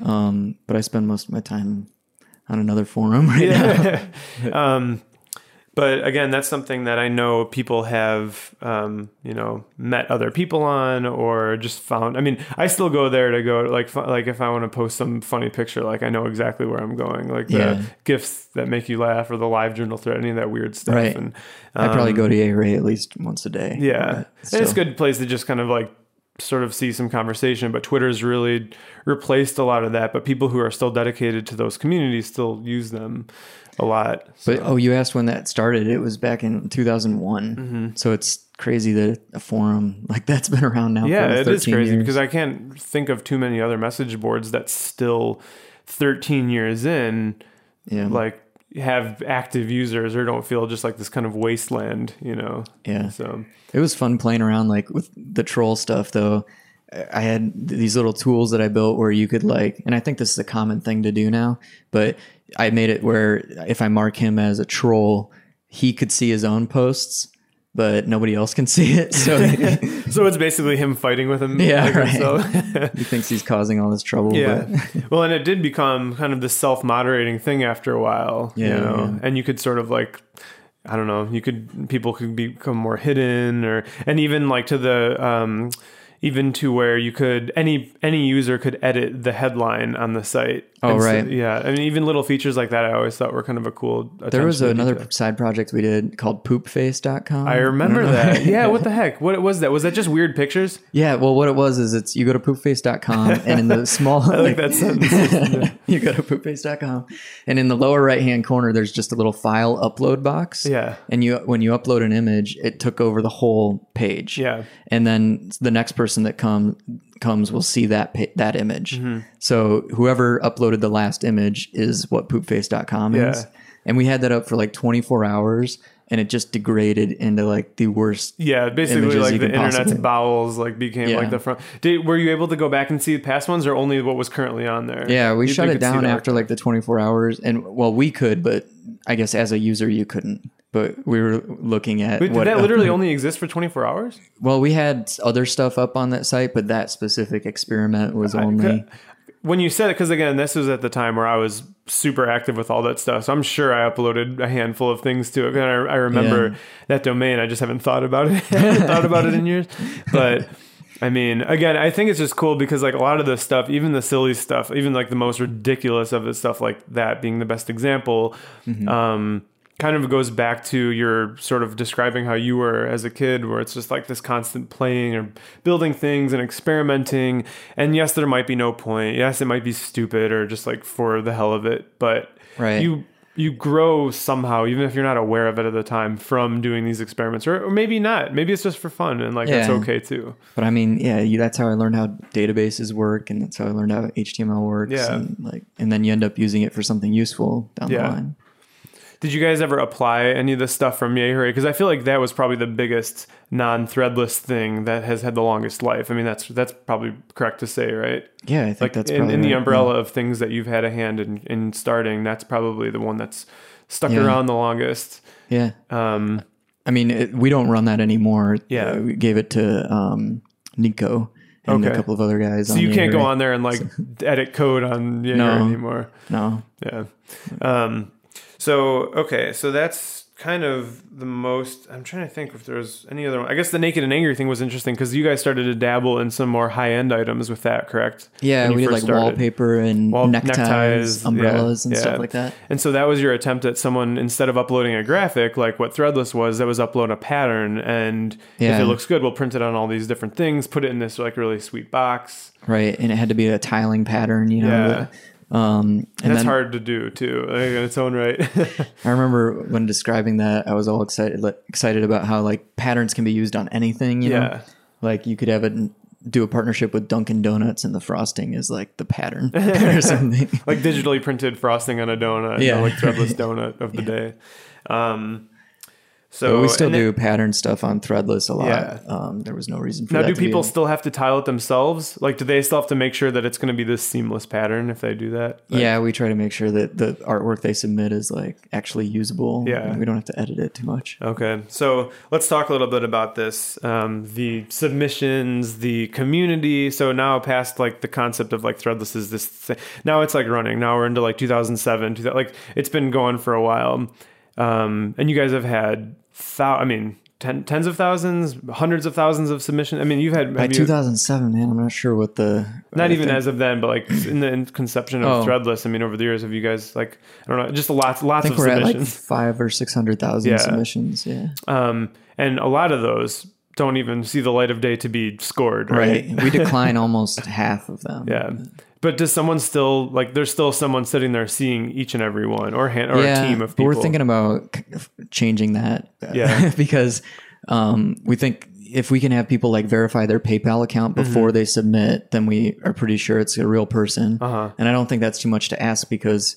Um, but I spend most of my time on another forum [laughs] right now. [laughs] um, but again, that's something that I know people have, um, you know, met other people on or just found. I mean, I still go there to go like like if I want to post some funny picture, like I know exactly where I'm going, like the Yeah. gifts that make you laugh or the live journal thread, any of that weird stuff. Right. And I probably um, go to Yay Hooray at least once a day. Yeah, and it's a good place to just kind of like sort of see some conversation. But Twitter's really replaced a lot of that. But people who are still dedicated to those communities still use them a lot. So, But oh, you asked when that started. It was back in 2001. Mm-hmm. So it's crazy that a forum like that's been around now. yeah, it is 13 crazy years. because I can't think of too many other message boards that still 13 years in yeah, like have active users or don't feel just like this kind of wasteland, you know. yeah. So It was fun playing around like with the troll stuff though. I had these little tools that I built where you could like, and I think this is a common thing to do now, but I made it where if I mark him as a troll, he could see his own posts, but nobody else can [laughs] see it. So [laughs] [laughs] so it's basically him fighting with him. Yeah, like right. himself. he thinks he's causing all this trouble. Yeah. but- well, and it did become kind of this self-moderating thing after a while. Yeah, You know, yeah. and you could sort of like, I don't know, you could people could become more hidden, or and even like to the. um even to where you could any any user could edit the headline on the site. Oh, so- right. yeah. I mean, even little features like that, I always thought were kind of a cool. there was another detail. side project we did called poopface.com. I remember don't that. [laughs] Yeah. What the heck? What was that? Was that just weird pictures? Yeah, well, what it was is it's you go to poopface.com [laughs] and in the small I like that [laughs] sentence. you go to poopface.com and in the lower right hand corner there's just a little file upload box. Yeah. And you when you upload an image, it took over the whole page. Yeah. And then the next person that come comes will see that that image. Mm-hmm. So whoever uploaded the last image is what poopface.com is. Yeah. And we had that up for like 24 hours and it just degraded into like the worst. Yeah, basically like the internet's possibly- bowels like became Yeah. like the front. Did were you able to go back and see past ones or only what was currently on there? Yeah, we You- shut it down after like the 24 hours. And well, we could, but I guess as a user, you couldn't. But we were looking at Wait, did what that [laughs] literally only exist for 24 hours? Well, we had other stuff up on that site, but that specific experiment was only. When you said it, because again, this was at the time where I was super active with all that stuff. So I'm sure I uploaded a handful of things to it. And I, I remember Yeah. that domain. I just haven't thought about it. [laughs] Thought about it in years. But I mean, again, I think it's just cool because like a lot of the stuff, even the silly stuff, even like the most ridiculous of the stuff like that being the best example, um, kind of goes back to your sort of describing how you were as a kid, where it's just like this constant playing or building things and experimenting. And yes, there might be no point. Yes, it might be stupid or just like for the hell of it, but Right. you you grow somehow, even if you're not aware of it at the time, from doing these experiments, or, or maybe not. Maybe it's just for fun, and like that's okay too. But I mean, yeah, you, that's how I learned how databases work, and that's how I learned how HTML works. Yeah. And like, and then you end up using it for something useful down Yeah. the line. Did you guys ever apply any of the stuff from Yay Hooray? Because I feel like that was probably the biggest non-threadless thing that has had the longest life. I mean, that's that's probably correct to say, right? Yeah, I think Like that's in, probably in the right, umbrella of things that you've had a hand in, in starting, that's probably the one that's stuck Yeah. around the longest. Yeah. Um, I mean, it, we don't run that anymore. Yeah. Uh, we gave it to um, Nico and Okay. a couple of other guys. so you can't go on there and like [laughs] edit code on Yay No. Anymore. No. Yeah. Um, so okay, so that's kind of the most. I'm trying to think if there's any other one. I guess the naked and angry thing was interesting because you guys started to dabble in some more high end items with that, correct? Yeah, we did like started. wallpaper and Wall- neckties, neckties, umbrellas, yeah, and yeah. stuff like that. And so that was your attempt at someone instead of uploading a graphic like what Threadless was, that was upload a pattern and if it looks good, we'll print it on all these different things, put it in this like really sweet box. Right, and it had to be a tiling pattern, you know. Yeah. Um, and And that's then hard to do too, like, in its own right. [laughs] I remember when describing that, I was all excited, like, excited about how like patterns can be used on anything. You Yeah. know, like you could have it do a partnership with Dunkin' Donuts, and the frosting is like the pattern [laughs] or something. like digitally printed frosting on a donut, yeah, Yeah. like threadless donut of the [laughs] day. Um, so But we still do it- pattern stuff on Threadless a lot. Yeah. Um, there was no reason for now, that. do people still have to tile it themselves? Like, do they still have to make sure that it's going to be this seamless pattern if they do that? Like, yeah, we try to make sure that the artwork they submit is like actually usable. Yeah. and we don't have to edit it too much. Okay, so let's talk a little bit about this. Um, the submissions, the community. So now past like the concept of like threadless is this. Thing. Now it's like running. Now we're into like 2007. 2000, like it's been going for a while. Um, and you guys have had, thou- I mean, ten, tens of thousands, hundreds of thousands of submissions. I mean, you've had By you- 2007, man, I'm not sure what the not even as of then, but like in the conception of Oh. threadless. I mean, over the years, have you guys like I don't know, just lots, lots I of think we're at like submissions. five or six hundred thousand Yeah. submissions. Yeah, um, and a lot of those don't even see the light of day to be scored. Right. right. we [laughs] decline almost half of them. Yeah. But does someone still like? There's still someone sitting there seeing each and every one, or hand, or a team of people. we're thinking about changing that. uh, Yeah. [laughs] because um, we think if we can have people like verify their PayPal account Mm-hmm. before they submit, then we are pretty sure it's a real person. Uh-huh. And I don't think that's too much to ask because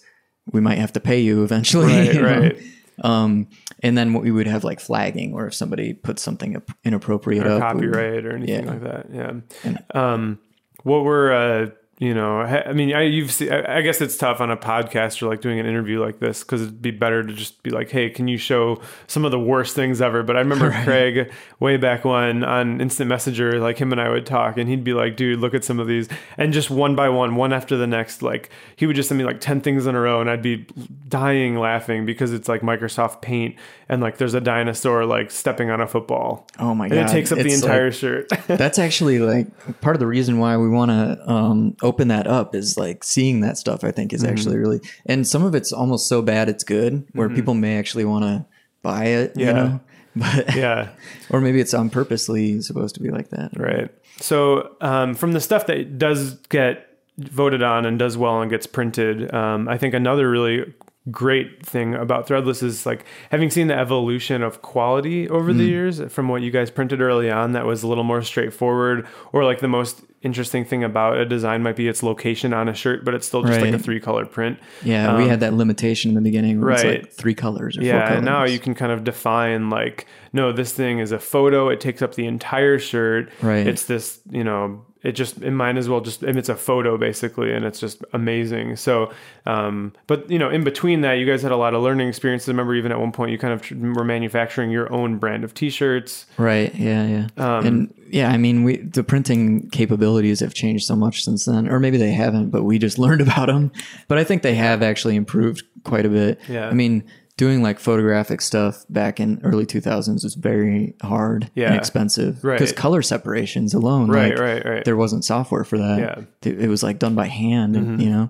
we might have to pay you eventually. [laughs] Right, you right. Um, and then what we would have like flagging, or if somebody puts something inappropriate or up, copyright or anything yeah. like that. Yeah. Um, what were uh, you know? I mean, I you've seen, I guess it's tough on a podcast or like doing an interview like this because it'd be better to just be like, hey, can you show some of the worst things ever? But I remember [laughs] Craig way back when on Instant Messenger, like him and I would talk, and he'd be like, dude, look at some of these, and just one by one, one after the next, like he would just send me like ten things in a row, and I'd be dying laughing because it's like Microsoft Paint, and like there's a dinosaur like stepping on a football. Oh my And god! it takes up the It's, like, entire shirt. [laughs] that's actually like part of the reason why we want to um, open that up is like seeing that stuff. I think is Mm-hmm. actually really, and some of it's almost so bad it's good, where people may actually want to buy it. Yeah. You know, [laughs] but yeah, [laughs] or maybe it's on purposely supposed to be like that. right. So um, from the stuff that does get voted on and does well and gets printed, um, I think another really great thing about Threadless is like having seen the evolution of quality over Mm. the years from what you guys printed early on that was a little more straightforward or like the most interesting thing about a design might be its location on a shirt, but it's still just like a three color print. Yeah, we had that limitation in the beginning. Where It's Um, right. like three colors or four Yeah, colors. now you can kind of define like, no, this thing is a photo. It takes up the entire shirt. Right. It's this, you know, it just it might as well just and it's a photo basically, and it's just amazing. So, um, but you know, in between that, you guys had a lot of learning experiences. I remember even at one point you kind of were manufacturing your own brand of T-shirts. Right. Yeah. Yeah. Um, and yeah, I mean, we the printing capabilities have changed so much since then, or maybe they haven't, but we just [laughs] learned about them. But I think they have actually improved quite a bit. Yeah. I mean, doing like photographic stuff back in early 2000s was very hard Yeah. and expensive Right. because color separations alone, Right, like, right, right. There wasn't software for that. Yeah. Mm-hmm. It was like done by hand, and, you know.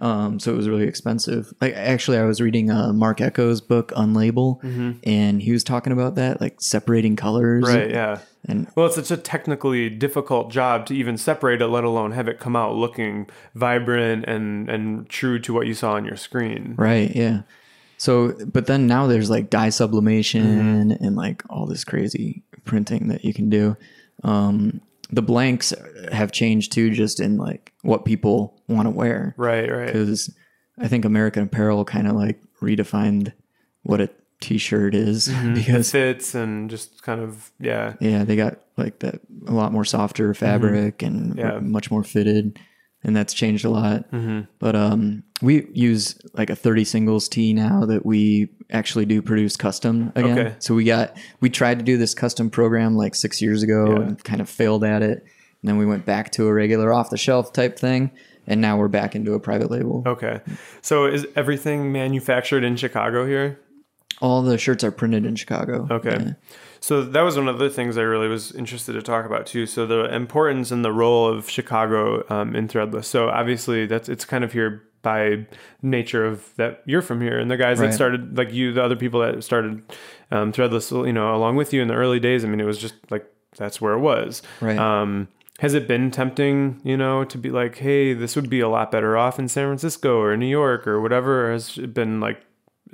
Um, so it was really expensive. Like actually, I was reading uh, Marc Ecko's book Unlabel, and he was talking about that, like separating colors. Mm-hmm. Right. Yeah. And Well, it's such a technically difficult job to even separate it, let alone have it come out looking vibrant and and true to what you saw on your screen. right, yeah. So, but then now there's like dye sublimation Mm-hmm. and like all this crazy printing that you can do. Um, the blanks have changed too, just in like what people want to wear. Right. Right. because I think American Apparel kind of like redefined what a t-shirt is [laughs] Mm-hmm. because Fits and just kind of yeah. yeah, they got like that a lot more softer fabric and Mm-hmm. Yeah. much more fitted, and that's changed a lot. Mm-hmm. But um, we use like a 30 singles tee now that we actually do produce custom again. Okay. So we got we tried to do this custom program like six years ago Yeah. and kind of failed at it. And then we went back to a regular off the shelf type thing, and now we're back into a private label. Okay. So is everything manufactured in Chicago here? All the shirts are printed in Chicago. Okay. Yeah. So that was one of the things I really was interested to talk about too. So the importance and the role of Chicago um, in Threadless. So obviously that's it's kind of here by nature of that you're from here and the guys that started like you, the other people that started um, Threadless, you know, along with you in the early days. I mean, it was just like that's where it was. Right. Um, has it been tempting, you know, to be like, hey, this would be a lot better off in San Francisco or New York or whatever? Or has it been like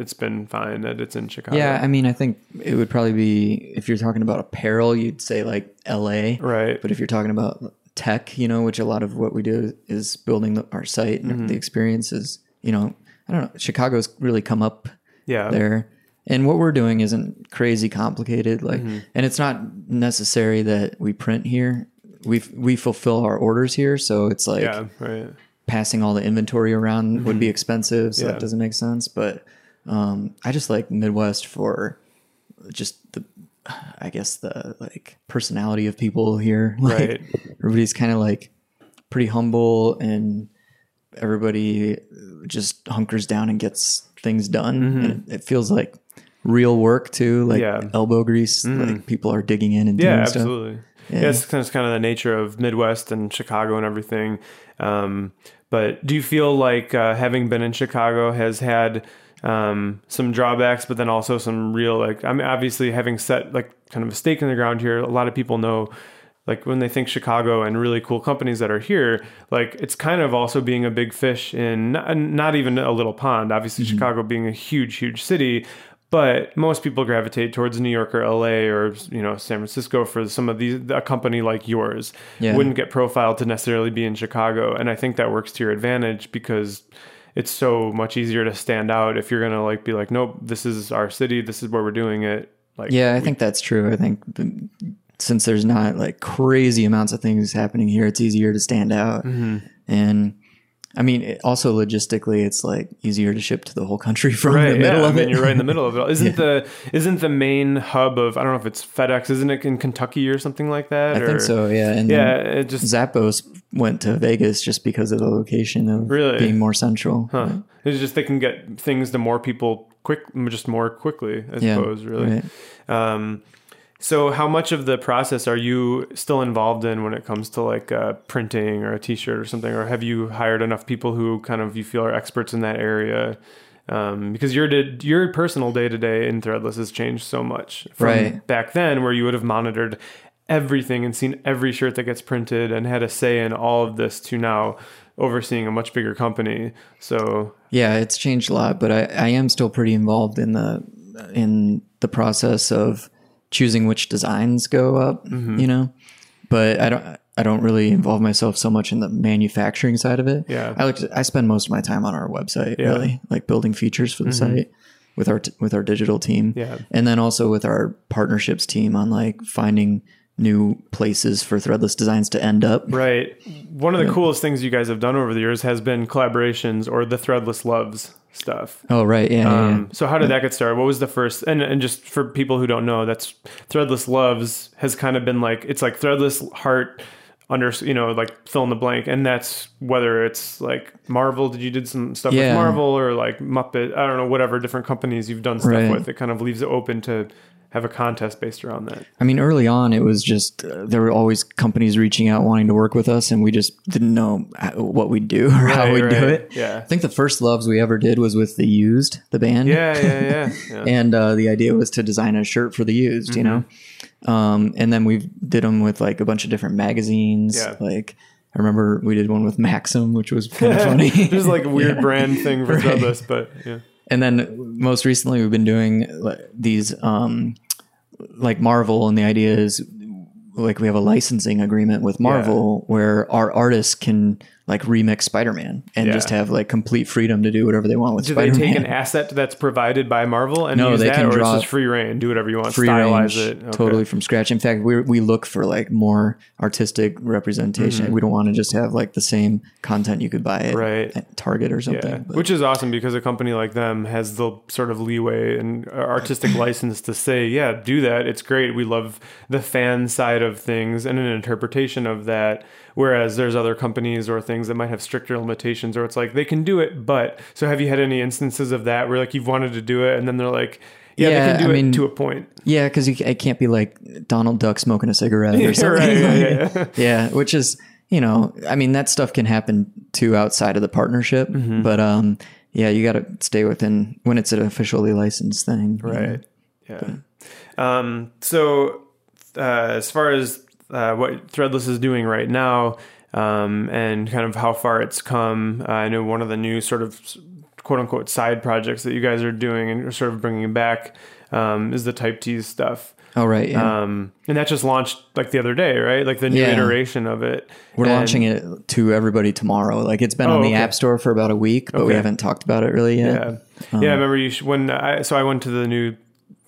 it's been fine that it's in Chicago? Yeah, I mean, I think it would probably be if you're talking about apparel, you'd say like L.A. Right. But if you're talking about tech, you know, which a lot of what we do is building the, our site and Mm-hmm. the experiences, you know, I don't know. Chicago's really come up Yeah. there. And what we're doing isn't crazy complicated. Like, Mm-hmm. and it's not necessary that we print here. We we fulfill our orders here, so it's like Yeah. Right. passing all the inventory around would be expensive, so Mm-hmm. Yeah. that doesn't make sense. But um, I just like Midwest for just the, I guess the like personality of people here. [laughs] Like, Right. Everybody's kind of like pretty humble, and everybody just hunkers down and gets things done. And it, feels like real work too, like Mm-hmm. Yeah. elbow grease. Like people are digging in and Yeah, doing stuff. absolutely. Yeah. it's kind of, kind of the nature of Midwest and Chicago and everything. Um, but do you feel like uh, having been in Chicago has had um, some drawbacks, but then also some real like I mean, obviously having set like kind of a stake in the ground here. A lot of people know. Like when they think Chicago and really cool companies that are here, like it's kind of also being a big fish in not, not even a little pond. Obviously, Chicago being a huge, huge city, but most people gravitate towards New York or LA or you know San Francisco for some of these. A company like yours Yeah. wouldn't get profiled to necessarily be in Chicago, and I think that works to your advantage because it's so much easier to stand out if you're gonna like be like, nope, this is our city, this is where we're doing it. Like, Yeah, I think that's true. I think the, since there's not like crazy amounts of things happening here, it's easier to stand out. Mm-hmm. And I mean, it, also logistically, it's like easier to ship to the whole country [laughs] from Right, the middle yeah, of I mean, it. you're right in the middle of it. [laughs] Isn't the isn't the main hub of I don't know if it's FedEx? Isn't it in Kentucky or something like that? I or, think so. Yeah, and Yeah, it just Zappos went to Vegas just because of the location of Really? being more central. Huh. It's just they can get things to more people quick, just more quickly. I Yeah, suppose, really. right. Um, so, how much of the process are you still involved in when it comes to like uh, printing or a T-shirt or something, or have you hired enough people who kind of you feel are experts in that area? Um, because your your personal day to day in Threadless has changed so much from Right. back then, where you would have monitored everything and seen every shirt that gets printed and had a say in all of this, to now overseeing a much bigger company. So Yeah, it's changed a lot, but I, I am still pretty involved in the in the process of choosing which designs go up. Mm-hmm. You know, but I don't. I don't really involve myself so much in the manufacturing side of it. Yeah. I like to, I spend most of my time on our website, Yeah. Mm-hmm. really, like building features for the site with our t- with our digital team. Yeah. And then also with our partnerships team on like finding new places for threadless designs to end up. Right. One of the coolest things you guys have done over the years has been collaborations or the Threadless Loves stuff. Oh, right. Yeah. yeah, yeah. Um, so how did that get started? What was the first? And and just for people who don't know, that's Threadless Loves has kind of been like it's like Threadless Heart under you know like fill in the blank, and that's whether it's like Marvel. Did you did some stuff with Marvel or like Muppet? I don't know whatever different companies you've done stuff Right. with. It kind of leaves it open to have a contest based around that. I mean, early on, it was just uh, there were always companies reaching out wanting to work with us, and we just didn't know what we'd do or how we'd do it. Yeah. I think the first loves we ever did was with the Used, the band. Yeah, yeah, yeah. yeah. [laughs] and uh, the idea was to design a shirt for the used you know Mm-hmm. um, and then we did them with like a bunch of different magazines Yeah. like i remember we did one with maxim which was kind of [laughs] funny There's like a weird [laughs] brand thing for Right. Threadless, but yeah. And then most recently we've been doing these um, like marvel and the idea is like we have a licensing agreement with marvel where our artists can like remix spider-man and Yeah. just have like complete freedom to do whatever they want with Do they spider-man take an asset that's provided by Marvel and No, use they that, can or draw it's just free reign? Do whatever you want, free stylize range, it. Okay. totally from scratch. In fact, we we look for like more artistic representation. Mm-hmm. We don't want to just have like the same content you could buy at, Right. at Target or something. Yeah, which is awesome because a company like them has the sort of leeway and artistic license to say, yeah, do that. It's great. We love the fan side of things and an interpretation of that. Whereas there's other companies or things that might have stricter limitations, or it's like they can do it, but so have you had any instances of that where like you've wanted to do it and then they're like, yeah, Yeah, they can do I it mean- to a point. yeah, because it can't be like Donald Duck smoking a cigarette or [laughs] something. right, yeah, yeah, yeah. yeah, which is you know, I mean that stuff can happen too outside of the partnership, Mm-hmm. but um, yeah, you got to stay within when it's an officially licensed thing. Right. Yeah. Um, so, uh, as far as uh, what Threadless is doing right now, um, and kind of how far it's come, uh, I know one of the new sort of quote unquote side projects that you guys are doing and sort of bringing back um, is the Type T stuff. Oh right, yeah. Um, and that just launched like the other day, right? Like the new Yeah. iteration of it. We're And- launching it to everybody tomorrow. Like it's been Oh, on the okay. App Store for about a week, but we haven't talked about it really yet. Yeah, yeah. I remember you sh- when I so I went to the new,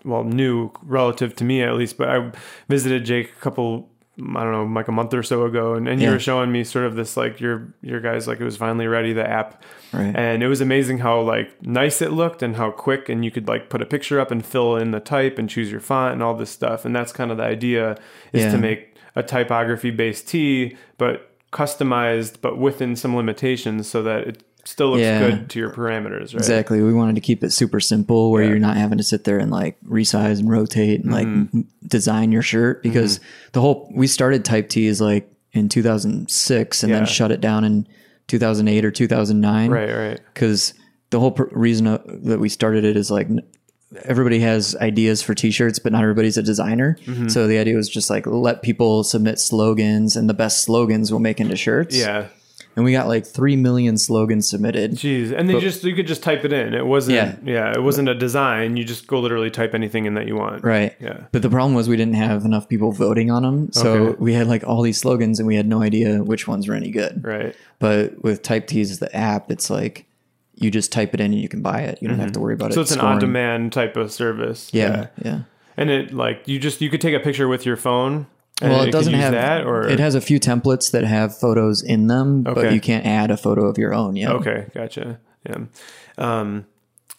well, new relative to me at least, but I visited Jake a couple. I don't know, like a month or so ago, and, and you were showing me sort of this like your your guys like it was finally ready the app, Right. and it was amazing how like nice it looked and how quick, and you could like put a picture up and fill in the type and choose your font and all this stuff, and that's kind of the idea is Yeah. to make a typography based tee, but customized, but within some limitations, so that it still looks Yeah. good to your parameters, right? Exactly. We wanted to keep it super simple where Yeah. you're not having to sit there and like resize and rotate and like Mm-hmm. m- design your shirt because the whole we started Type T is like in 2006 and Yeah. then shut it down in 2008 or 2009 Right, right. because the whole pr- reason uh, that we started it is like n- everybody has ideas for t-shirts but not everybody's a designer Mm-hmm. so the idea was just like let people submit slogans and the best slogans will make into shirts Yeah. And we got like 3 million slogans submitted Jeez. And they you just you could just type it in. It wasn't yeah. Yeah. it wasn't a design. You just go literally type anything in that you want. right Yeah. but the problem was we didn't have enough people voting on them so Okay. we had like all these slogans and we had no idea which ones were any good Right. but with type t's the app it's like you just type it in and you can buy it you don't have to worry about Mm-hmm. So it it's an on-demand type of service. yeah yeah And it like you just you could take a picture with your phone. Well, it, doesn't have that, or it has a few templates that have photos in them, but you can't add a photo of your own Yeah. Okay, gotcha. Yeah. Um,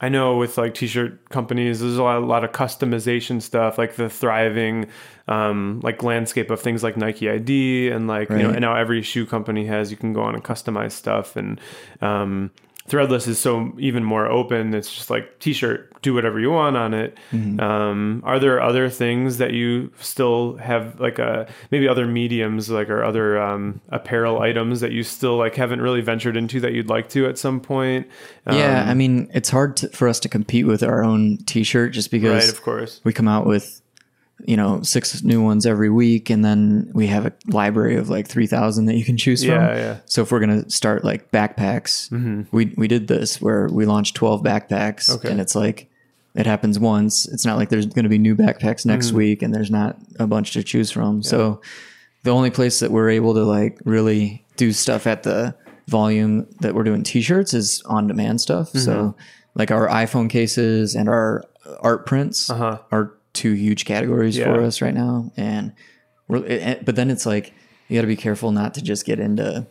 I know with like t-shirt companies, there's a lot, a lot of customization stuff, like the thriving, um, like landscape of things like Nike ID and like you know, and now every shoe company has you can go on and customize stuff, and um, Threadless is so even more open. It's just like t-shirt, do whatever you want on it. Mm-hmm. Um, are there other things that you still have like a maybe other mediums like or other um, apparel items that you still like haven't really ventured into that you'd like to at some point? Um, Yeah, I mean, it's hard to, for us to compete with our own T-shirt just because right, of course. we come out with, you know, six new ones every week, and then we have a library of like three thousand that you can choose from. Yeah, yeah. So if we're gonna start like backpacks, we we did this where we launched twelve backpacks, Okay. and it's like it happens once. It's not like there's going to be new backpacks next Mm-hmm. week, and there's not a bunch to choose from. So the only place that we're able to like really do stuff at the volume that we're doing t-shirts is on demand stuff. Mm-hmm. So like our iPhone cases and our art prints Uh-huh. are two huge categories Yeah. for us right now. And we're, but then it's like, you gotta be careful not to just get into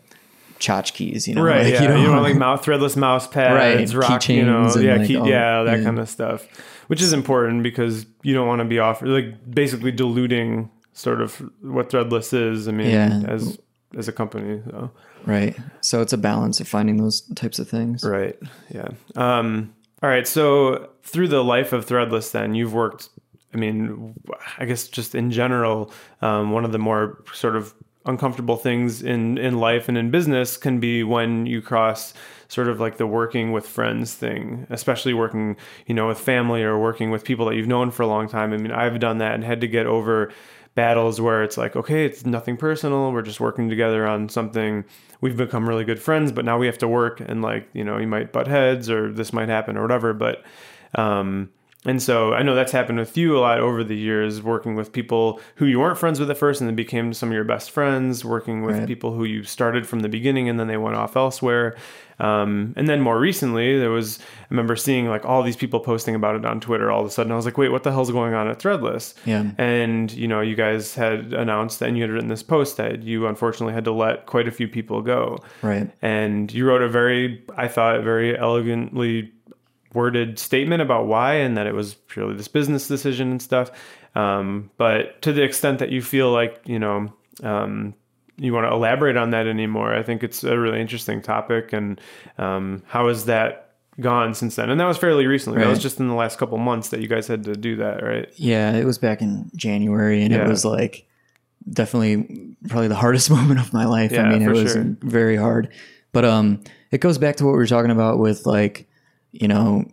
tchotchkes, you know? Right, like, yeah. You, want like mouse threadless mouse [laughs] pads, Right, rock, you know, yeah, like, key, all- yeah, that yeah. kind of stuff, which is important because you don't want to be off like basically diluting sort of what threadless is. I mean, Yeah. as as a company, so. right. So it's a balance of finding those types of things. Right. Yeah. Um, all right. So through the life of Threadless, then you've worked. I mean, I guess just in general, um, one of the more sort of uncomfortable things in in life and in business can be when you cross sort of like the working with friends thing, especially working, you know, with family or working with people that you've known for a long time. I mean, I've done that and had to get over battles where it's like, okay, it's nothing personal. We're just working together on something. We've become really good friends, but now we have to work and like, you know, you might butt heads or this might happen or whatever. But, um, and so I know that's happened with you a lot over the years, working with people who you weren't friends with at first and then became some of your best friends, working with Right. people who you started from the beginning and then they went off elsewhere. Um, and then more recently, there was, I remember seeing like all these people posting about it on Twitter all of a sudden. I was like, wait, what the hell's going on at Threadless? Yeah. And, you know, you guys had announced that and you had written this post that you unfortunately had to let quite a few people go. Right. And you wrote a very, I thought, very elegantly worded statement about why and that it was purely this business decision and stuff. Um, but to the extent that you feel like, you know, um, you want to elaborate on that anymore, I think it's a really interesting topic. And um, how has that gone since then? And that was fairly recently. That was just in the last couple months that you guys had to do that, right? Yeah, it was back in January, and Yeah. it was like definitely probably the hardest [laughs] moment of my life. Yeah, I mean, it was sure. very hard. But um, it goes back to what we were talking about with like, you know,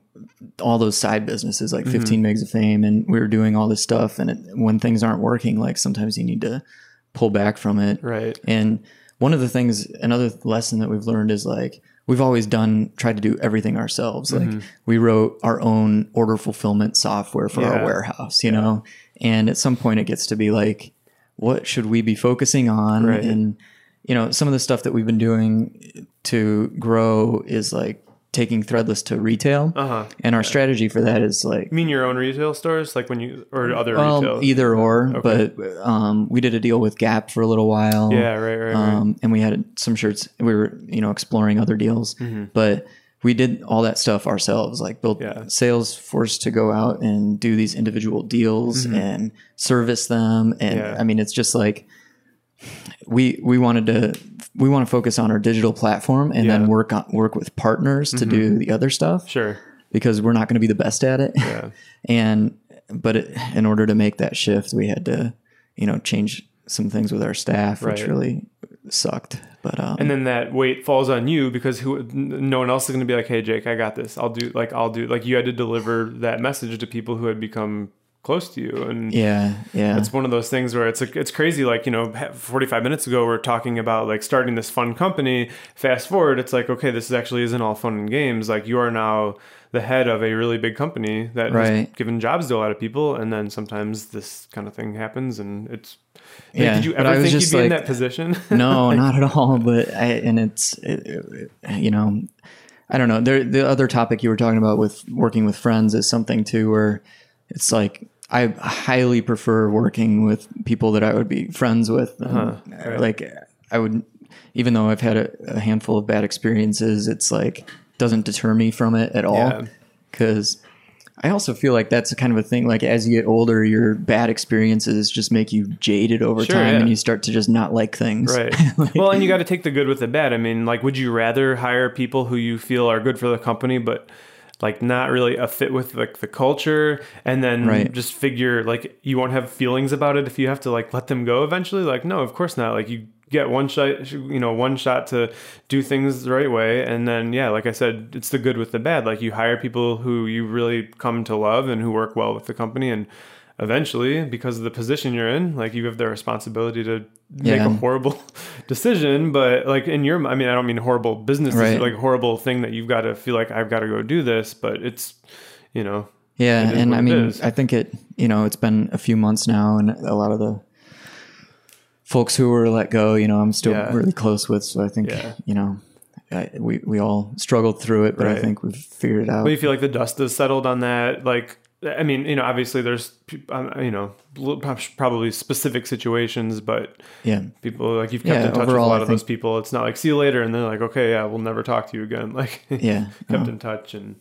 all those side businesses like Mm-hmm. 15 megs of fame, and we were doing all this stuff. And it, when things aren't working, like sometimes you need to pull back from it. Right. And one of the things, another lesson that we've learned is like we've always done tried to do everything ourselves. Mm-hmm. Like we wrote our own order fulfillment software for Yeah. our warehouse, you know. And at some point, it gets to be like, what should we be focusing on? Right. And you know, some of the stuff that we've been doing to grow is like taking Threadless to retail. Uh huh. And our strategy for that is like You mean your own retail stores, like when you or other well, retail? either or, Okay. but um, we did a deal with Gap for a little while. yeah, right, right, right. um, and we had some shirts. We were, you know, exploring other deals, but we did all that stuff ourselves. Like built Mm-hmm. Yeah. sales force to go out and do these individual deals and service them. And Mm-hmm. Yeah. I mean, it's just like we we wanted to we want to focus on our digital platform and Yeah. Mm-hmm. then work on work with partners to do the other stuff sure. because we're not going to be the best at it. Yeah. [laughs] and but it, in order to make that shift, we had to, you know, change some things with our staff, which really sucked. But um, and then that weight falls on you because who no one else is going to be like hey jake i got this i'll do like i'll do like you had to deliver that message to people who had become close to you. And yeah, yeah, it's one of those things where it's like it's crazy. Like you know 45 minutes ago we're talking about like starting this fun company. Fast forward it's like okay this actually isn't all fun and games. Like you are now the head of a really big company that has given jobs to a lot of people. And then sometimes this kind of thing happens and it's like, Yeah, did you ever think you'd be in that position? [laughs] no, not at all. But I and it's it, it- you know, I don't know. There, the other topic you were talking about with working with friends is something too, where it's like I highly prefer working with people that I would be friends with. Uh-huh. Right. Like I would, even though I've had a, a handful of bad experiences, it's like doesn't deter me from it at all. Yeah. Because I also feel like that's kind of a thing. Like as you get older, your bad experiences just make you jaded over Sure, time, yeah. and you start to just not like things. Right. [laughs] Like- well, and you got to take the good with the bad. I mean, like, would you rather hire people who you feel are good for the company, but like not really a fit with like the culture, and then Right. just figure like you won't have feelings about it if you have to like let them go eventually? Like, no, of course not. Like you get one shot, you know, one shot to do things the right way, and then yeah, like I said, it's the good with the bad. Like you hire people who you really come to love and who work well with the company, and eventually because of the position you're in like you have the responsibility to make Yeah. a horrible [laughs] decision but like in your i mean i don't mean horrible business Right. like horrible thing that you've got to feel like i've got to go do this but it's you know Yeah, and I mean. I think it. You know, it's been a few months now, and a lot of the folks who were let go, you know, I'm still Yeah. really close with. So I think, Yeah. you know, I, we, we all struggled through it, but I think we've figured it out. But you feel like the dust has settled on that? Like, I mean, you know, obviously there's, um, you know, probably specific situations, but yeah. people like you've kept Yeah, in touch with a lot I of those people. It's not like see you later, and they're like, okay, yeah, we'll never talk to you again. [laughs] Like, Yeah. kept No, in touch and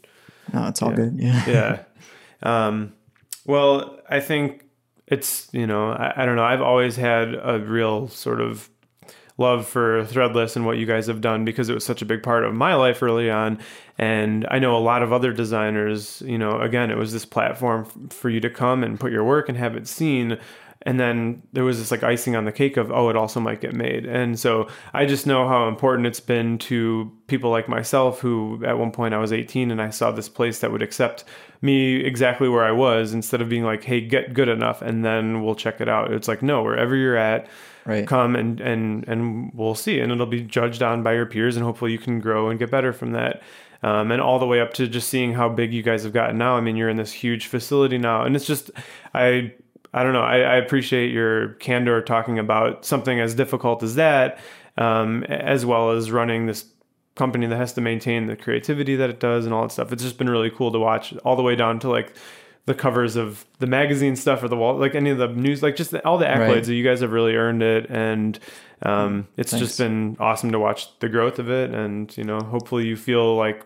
no, it's all yeah. good. Yeah. yeah. Um, well, I think it's you know I, I don't know. I've always had a real sort of love for Threadless and what you guys have done because it was such a big part of my life early on. And I know a lot of other designers. You know, again, it was this platform for you to come and put your work and have it seen. And then there was this like icing on the cake of, oh, it also might get made. And so I just know how important it's been to people like myself who at one point I was 18 and I saw this place that would accept me exactly where I was instead of being like, hey, get good enough and then we'll check it out. It's like, no, wherever you're at, Right. come and, and, and we'll see. And it'll be judged on by your peers and hopefully you can grow and get better from that. Um, and all the way up to just seeing how big you guys have gotten now. I mean, you're in this huge facility now, and it's just, I, I don't know. I, I appreciate your candor talking about something as difficult as that, um, as well as running this company that has to maintain the creativity that it does and all that stuff. It's just been really cool to watch all the way down to like the covers of the magazine stuff or the wall, like any of the news, like just all the accolades Right. that you guys have really earned it. And um, it's Thanks. just been awesome to watch the growth of it. And, you know, hopefully you feel like,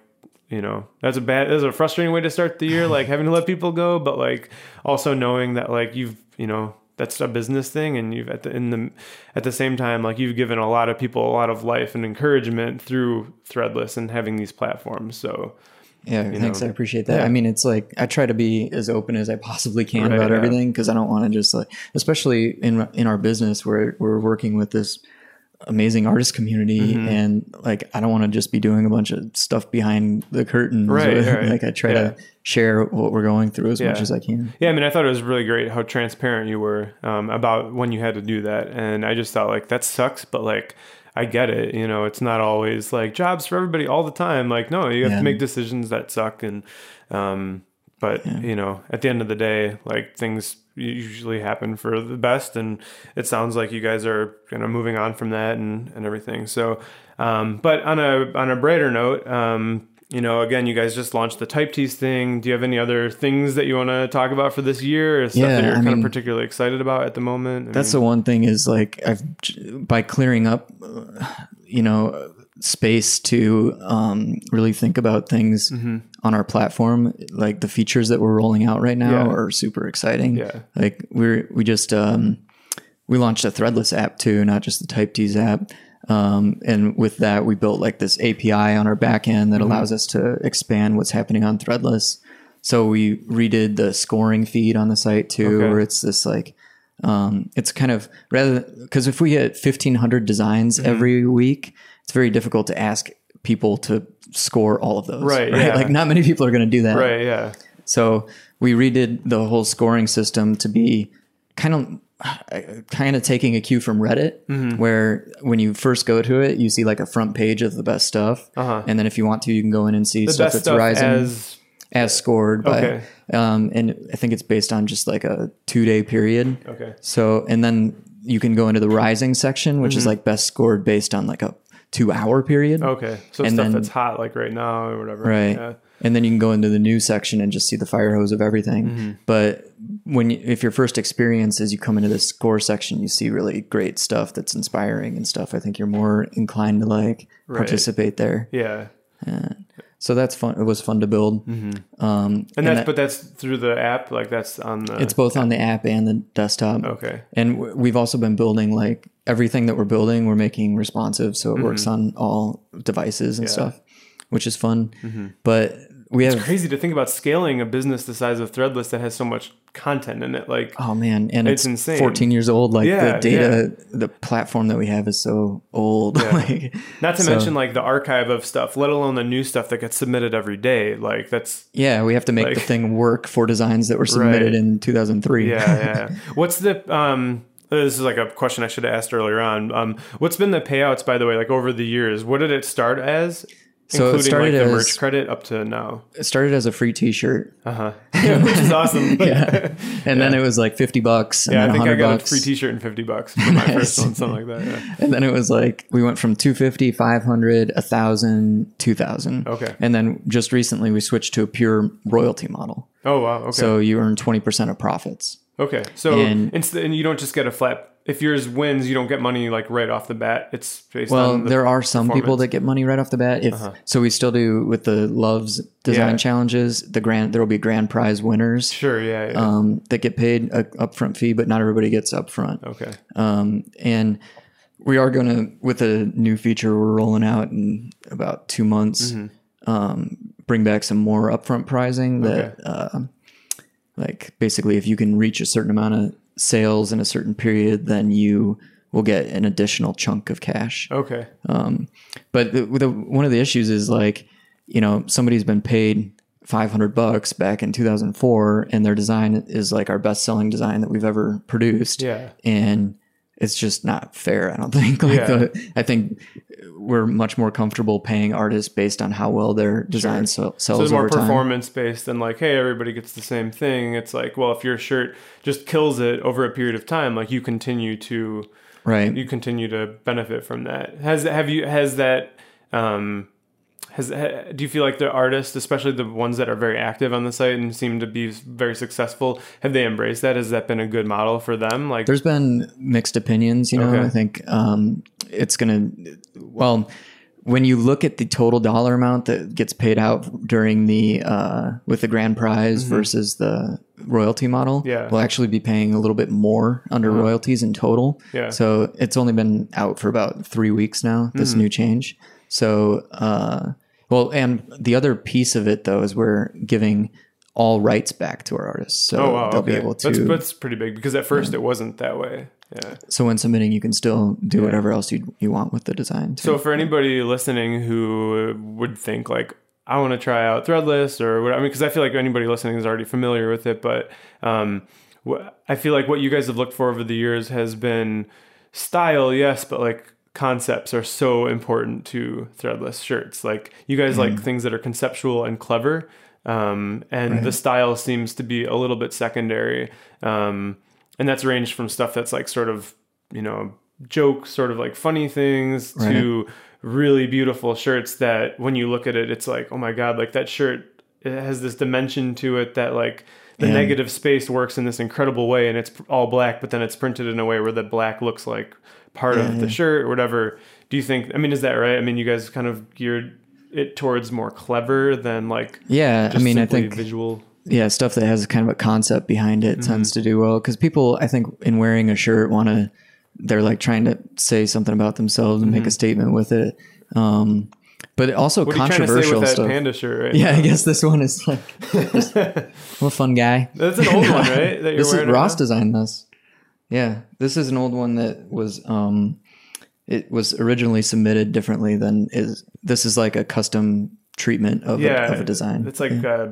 you know, that's a bad, that's a frustrating way to start the year, like [laughs] having to let people go, but like also knowing that like you've, you know, that's a business thing and you've at the in the at the same time like you've given a lot of people a lot of life and encouragement through threadless and having these platforms so Yeah, thanks. know. I appreciate that. Yeah. I mean, it's like I try to be as open as I possibly can Right, about yeah. everything because I don't want to just like, especially in in our business where we're working with this amazing artist community, Mm-hmm. and like I don't want to just be doing a bunch of stuff behind the curtains. Right, [laughs] right. Like I try Yeah. to share what we're going through as much as I can. Yeah, I mean, I thought it was really great how transparent you were um, about when you had to do that, and I just thought like that sucks, but like I get it. You know, it's not always like jobs for everybody all the time. Like, no, you have Yeah. to make decisions that suck, and um, but you know, at the end of the day, like things usually happen for the best, and it sounds like you guys are kind of moving on from that and and everything. So, um, but on a on a brighter note. Um, you know, again, you guys just launched the Type Tees thing. Do you have any other things that you want to talk about for this year or stuff Yeah, that you're I kind of particularly excited about at the moment? I That's mean, the one thing is like I've by clearing up, you know, space to um, really think about things Mm-hmm. on our platform. Like the features that we're rolling out right now Yeah. are super exciting. Yeah. Like we're we just um, we launched a Threadless app too, not just the Type Tees app. Um, and with that, we built like this API on our back end that Mm-hmm. allows us to expand what's happening on Threadless. So we redid the scoring feed on the site too, Okay. where it's this like um, it's kind of rather because if we get 1500 designs Mm-hmm. every week it's very difficult to ask people to score all of those Right, yeah. like not many people are going to do that right. Yeah. so we redid the whole scoring system to be kind of kind of taking a cue from Reddit, Mm-hmm. where when you first go to it, you see like a front page of the best stuff, Uh-huh. and then if you want to, you can go in and see The stuff that's stuff rising as as scored by, Okay. um, and I think it's based on just like a two day period. okay. So, and then you can go into the rising section, which Mm-hmm. is like best scored based on like a two hour period. Okay. So And stuff then- that's hot like right now or whatever. Right. Yeah. And then you can go into the new section and just see the fire hose of everything. Mm-hmm. But when you, if your first experience is you come into this score section, you see really great stuff that's inspiring and stuff. I think you're more inclined to like participate there. Yeah. So that's fun. It was fun to build. Um, And that's that- but that's through the app. Like that's on the. it's both on the app and the desktop. okay. And w- we've also been building like everything that we're building, we're making responsive, so it Mm-hmm. works on all devices and stuff, which is fun. But we have Crazy to think about scaling a business the size of Threadless that has so much content in it. Like Oh man, and It's it's, insane. 14 years old. Like Yeah, the data, the platform that we have is so old. [laughs] like, not to so- mention like the archive of stuff, let alone the new stuff that gets submitted every day. Like that's yeah, we have to make the thing work for designs that were submitted Right. in 2003. yeah, yeah. [laughs] What's the um? This is like a question I should have asked earlier on. Um, what's been the payouts by the way? Like over the years, what did it start as? So it started like the as merch credit up to now. it started as a free T-shirt, Uh huh. [laughs] [laughs] Which is awesome. yeah, [laughs] and then it was like fifty bucks, and Yeah, I think I got bucks, a free T-shirt and fifty bucks for my first one, something like that. Yeah. and then it was like we went from 250 500 1000 2000 Okay. and then just recently we switched to a pure royalty model Oh wow. Okay. so you earn 20% of profits okay. So and- and you don't just get a flat. If yours wins, you don't get money like right off the bat. It's based well on the there are some people that get money right off the bat if so we still do with the loves design Yeah. challenges the grand there will be grand prize winners Sure. Yeah. yeah. um, that get paid a upfront fee but not everybody gets upfront okay. um, and we are going to with a new feature we're rolling out in about two months Mm-hmm. um, bring back some more upfront pricing that uh, like basically if you can reach a certain amount of sales in a certain period then you will get an additional chunk of cash Okay. um, but the, the, one of the issues is like, you know, somebody's been paid 500 bucks back in 2004 and their design is like our best selling design that we've ever produced. Yeah. And it's just not fair. I don't [laughs] think like Yeah. the, I think we're much more comfortable paying artists based on how well their design sell, So sells it's more over time. performance based than like, hey, everybody gets the same thing. It's like, well, if your shirt just kills it over a period of time, like you continue to Right. you continue to benefit from that. Has have you has that um has ha, do you feel like the artists, especially the ones that are very active on the site and seem to be very successful, have they embraced that? Has that been a good model for them? Like, There's been mixed opinions, you know. Okay. I think um, it's gonna. Well, when you look at the total dollar amount that gets paid out during the uh, with the grand prize versus the royalty model, Mm-hmm. Yeah. We'll actually be paying a little bit more under royalties in total. Yeah. So it's only been out for about three weeks now. Mm-hmm. This new change. So, uh, well, and the other piece of it though is we're giving all rights back to our artists, so oh wow, they'll okay. be able to. That's that's pretty big because at first it wasn't that way. Yeah. So when submitting, you can still do whatever else you you want with the design. Too. So for anybody listening who would think like I want to try out Threadless or what, I mean, because I feel like anybody listening is already familiar with it, but um, wh- I feel like what you guys have looked for over the years has been style, yes, but like concepts are so important to Threadless shirts. Like you guys like things that are conceptual and clever. Um, and the style seems to be a little bit secondary. Um, and that's ranged from stuff that's like sort of, you know, joke, sort of like funny things to really beautiful shirts that when you look at it, it's like, oh my God, like that shirt, it has this dimension to it that like the Yeah. negative space works in this incredible way and it's all black, but then it's printed in a way where the black looks like part of the shirt or whatever. Do you think, I mean, is that right? I mean, you guys kind of geared it towards more clever than like, yeah, I mean, I think visual. yeah, stuff that has kind of a concept behind it tends Mm-hmm. to do well because people, I think, in wearing a shirt, want to they're like trying to say something about themselves and make a statement with it. Um, but also Mm-hmm. What are you to say controversial with that stuff. panda shirt? Right? Yeah, I guess this one is like, [laughs] what a fun guy. That's an old one, right? That [laughs] you're this is Ross now? designed this. Yeah, this is an old one that was um, it was originally submitted differently than is. This is like a custom treatment of, yeah, a, of a design. It's like, uh,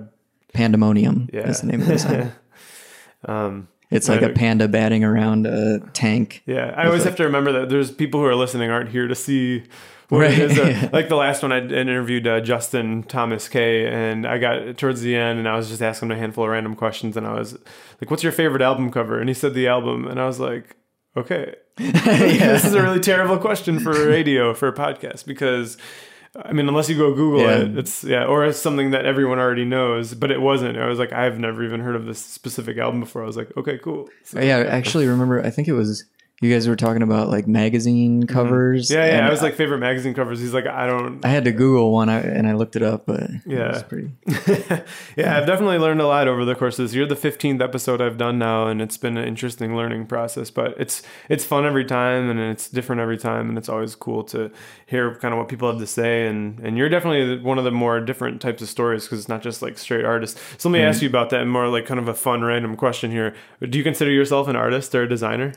Pandemonium Yeah. is the name of the design. [laughs] um, It's like a panda batting around a tank. Yeah, I always have to remember that there's people who are listening aren't here to see Right. is. Uh, [laughs] like the last one, I interviewed uh, Justin Thomas Kay, and I got towards the end, and I was just asking him a handful of random questions, and I was like, "What's your favorite album cover?" And he said the album, and I was like, "Okay, [laughs] this is a really terrible question for radio for a podcast because." I mean, unless you go Google Yeah. it, it's yeah, or it's something that everyone already knows, but it wasn't. I was like, I've never even heard of this specific album before. I was like, okay, cool. So- Yeah, I actually remember. I think it was you guys were talking about like magazine covers. Mm-hmm. yeah, yeah. I was like favorite magazine covers. He's like, I don't. I had to Google one and I looked it up, but it Yeah. was pretty. [laughs] yeah, I've definitely learned a lot over the course of this. You're the 15th episode I've done now, and it's been an interesting learning process. But it's it's fun every time, and it's different every time, and it's always cool to hear kind of what people have to say. And and you're definitely one of the more different types of stories because it's not just like straight artists. So let me ask you about that, and more like kind of a fun random question here. Do you consider yourself an artist or a designer?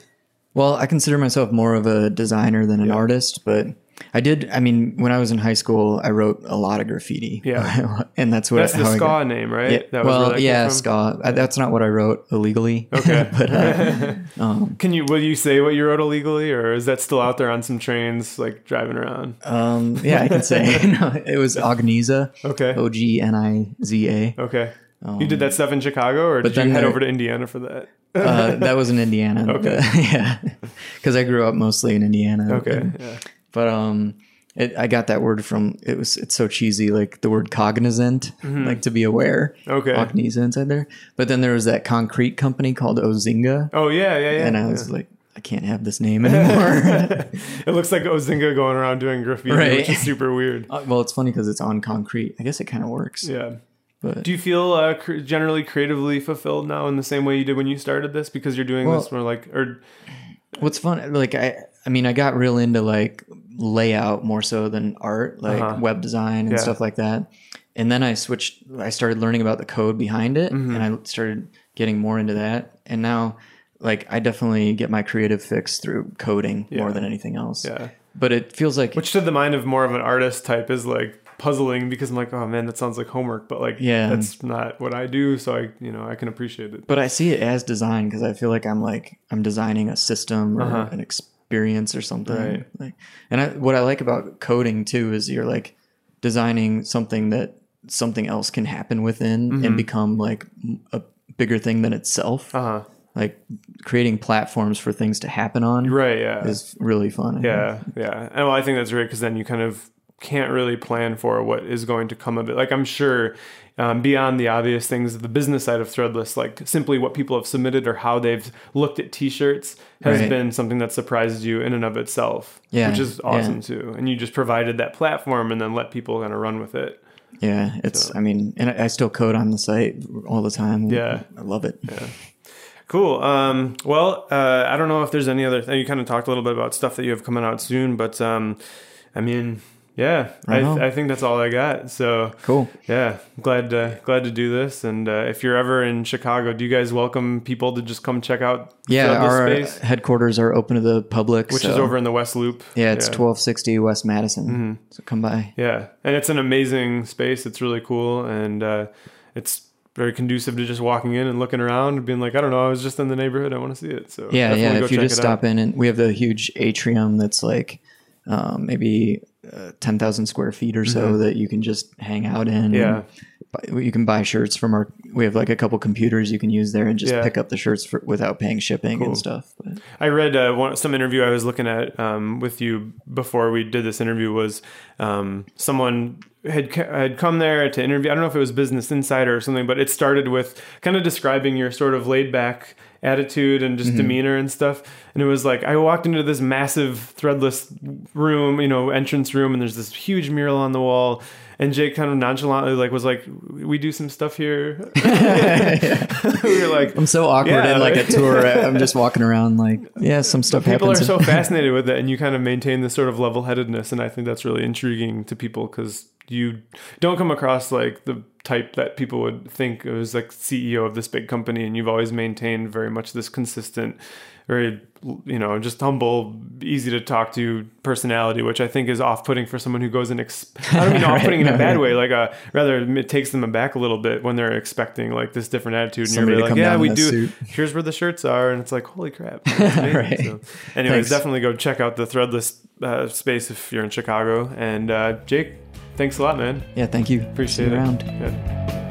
Well, I consider myself more of a designer than an artist, but I did. I mean, when I was in high school, I wrote a lot of graffiti. Yeah. [laughs] and that's what That's the I ska got- name, right? Yeah, That well, yeah, ska. I- That's not what I wrote illegally. [laughs] Okay. but uh, [laughs] um, Can you will you say what you wrote illegally, or is that still out there on some trains, like driving around? um, yeah, I can say no, it was Ogniza. Okay. O G N I Z A. Okay. you did that stuff in Chicago, or did you head there- over to Indiana for that? Uh, [laughs] that was in Indiana. Okay. [laughs] yeah, because I grew up mostly in Indiana. Okay. Yeah. But um, it, I got that word from it was it's so cheesy like the word cognizant like to be aware. Mm-hmm. Okay. Ogniza inside there. But then there was that concrete company called Ozinga, Oh yeah, yeah, yeah. and I yeah. was like, I can't have this name anymore. [laughs] it looks like Ozinga going around doing graffiti, Right. which is super weird. Uh, well, it's funny because it's on concrete. I guess it kind of works. Yeah. But Do you feel uh, cr- generally creatively fulfilled now in the same way you did when you started this because you're doing Well- this more like or what's fun, like I, I mean, I got real into like layout more so than art, like Uh-huh. web design and Yeah. stuff like that. And then I switched. I started learning about the code behind it, Mm-hmm. and I started getting more into that. And now, like, I definitely get my creative fix through coding more than anything else. yeah. But it feels like Which to the mind of more of an artist type is like puzzling because I'm like, oh man, that sounds like homework, but like Yeah. that's not what I do, so I you know I can appreciate it. but I see it as design because I feel like I'm like I'm designing a system or Uh-huh. an experience or something. Right. Like, and I, what I like about coding too is you're like designing something that something else can happen within Mm-hmm. and become like a bigger thing than itself. Uh huh. Like creating platforms for things to happen on Right. Yeah. is really fun. I think. Yeah, yeah. And well, I think that's great because then you kind of can't really plan for what is going to come of it. Like I'm sure um, beyond the obvious things, the business side of Threadless, like simply what people have submitted or how they've looked at T-shirts, has Right. been something that surprises you in and of itself. Yeah, which is yeah. awesome too. And you just provided that platform and then let people kind of run with it. Yeah, it's. I mean, and I I still code on the site all the time. Yeah. I love it. Yeah. Cool. Um, well, uh, I don't know if there's any other thing. You kind of talked a little bit about stuff that you have coming out soon, but um, I mean, yeah, I, Right on. I think that's all I got. So Cool. yeah, glad to glad to do this. And uh, if you're ever in Chicago, do you guys welcome people to just come check out? Yeah, our space, headquarters are open to the public, which so- is over in the West Loop. Yeah, it's yeah. 1260 West Madison. Mm-hmm. So come by. Yeah, and it's an amazing space. It's really cool, and uh, it's very conducive to just walking in and looking around and being like, I don't know, I was just in the neighborhood. I want to see it. So Yeah, yeah. If you just it out. stop in, and we have the huge atrium that's like um, maybe uh, 10,000 square feet or so that you can just hang out in. Mm-hmm. Yeah. You can buy shirts from our. We have like a couple computers you can use there and just Yeah. pick up the shirts for, without paying shipping Cool. and stuff. But I read uh, one, some interview I was looking at um, with you before we did this interview was um, someone had had come there to interview. I don't know if it was Business Insider or something, but it started with kind of describing your sort of laid back attitude and just mm-hmm. demeanor and stuff. And it was like I walked into this massive threadless room, you know, entrance room, and there's this huge mural on the wall. And Jake kind of nonchalantly like was like, "We do some stuff here." [laughs] [laughs] we were like, I'm so awkward Yeah. in like a tour. [laughs] I'm just walking around like, yeah, some stuff people are so fascinated with it and you kind of maintain this sort of level-headedness and i think that's really intriguing to people because you don't come across like the type that people would think it was like ceo of this big company and you've always maintained very much this consistent very you know just humble easy to talk to personality which i think is off-putting for someone who goes and ex- i don't mean [laughs] off-putting in a bad way like uh rather it takes them aback a little bit when they're expecting like this different attitude and Somebody you're like yeah we do suit." here's where the shirts are and it's like holy crap. [laughs] Right. So, anyways Thanks. definitely go check out the threadless uh, space if you're in chicago and uh, jake thanks a lot man yeah, thank you. appreciate it around. Good.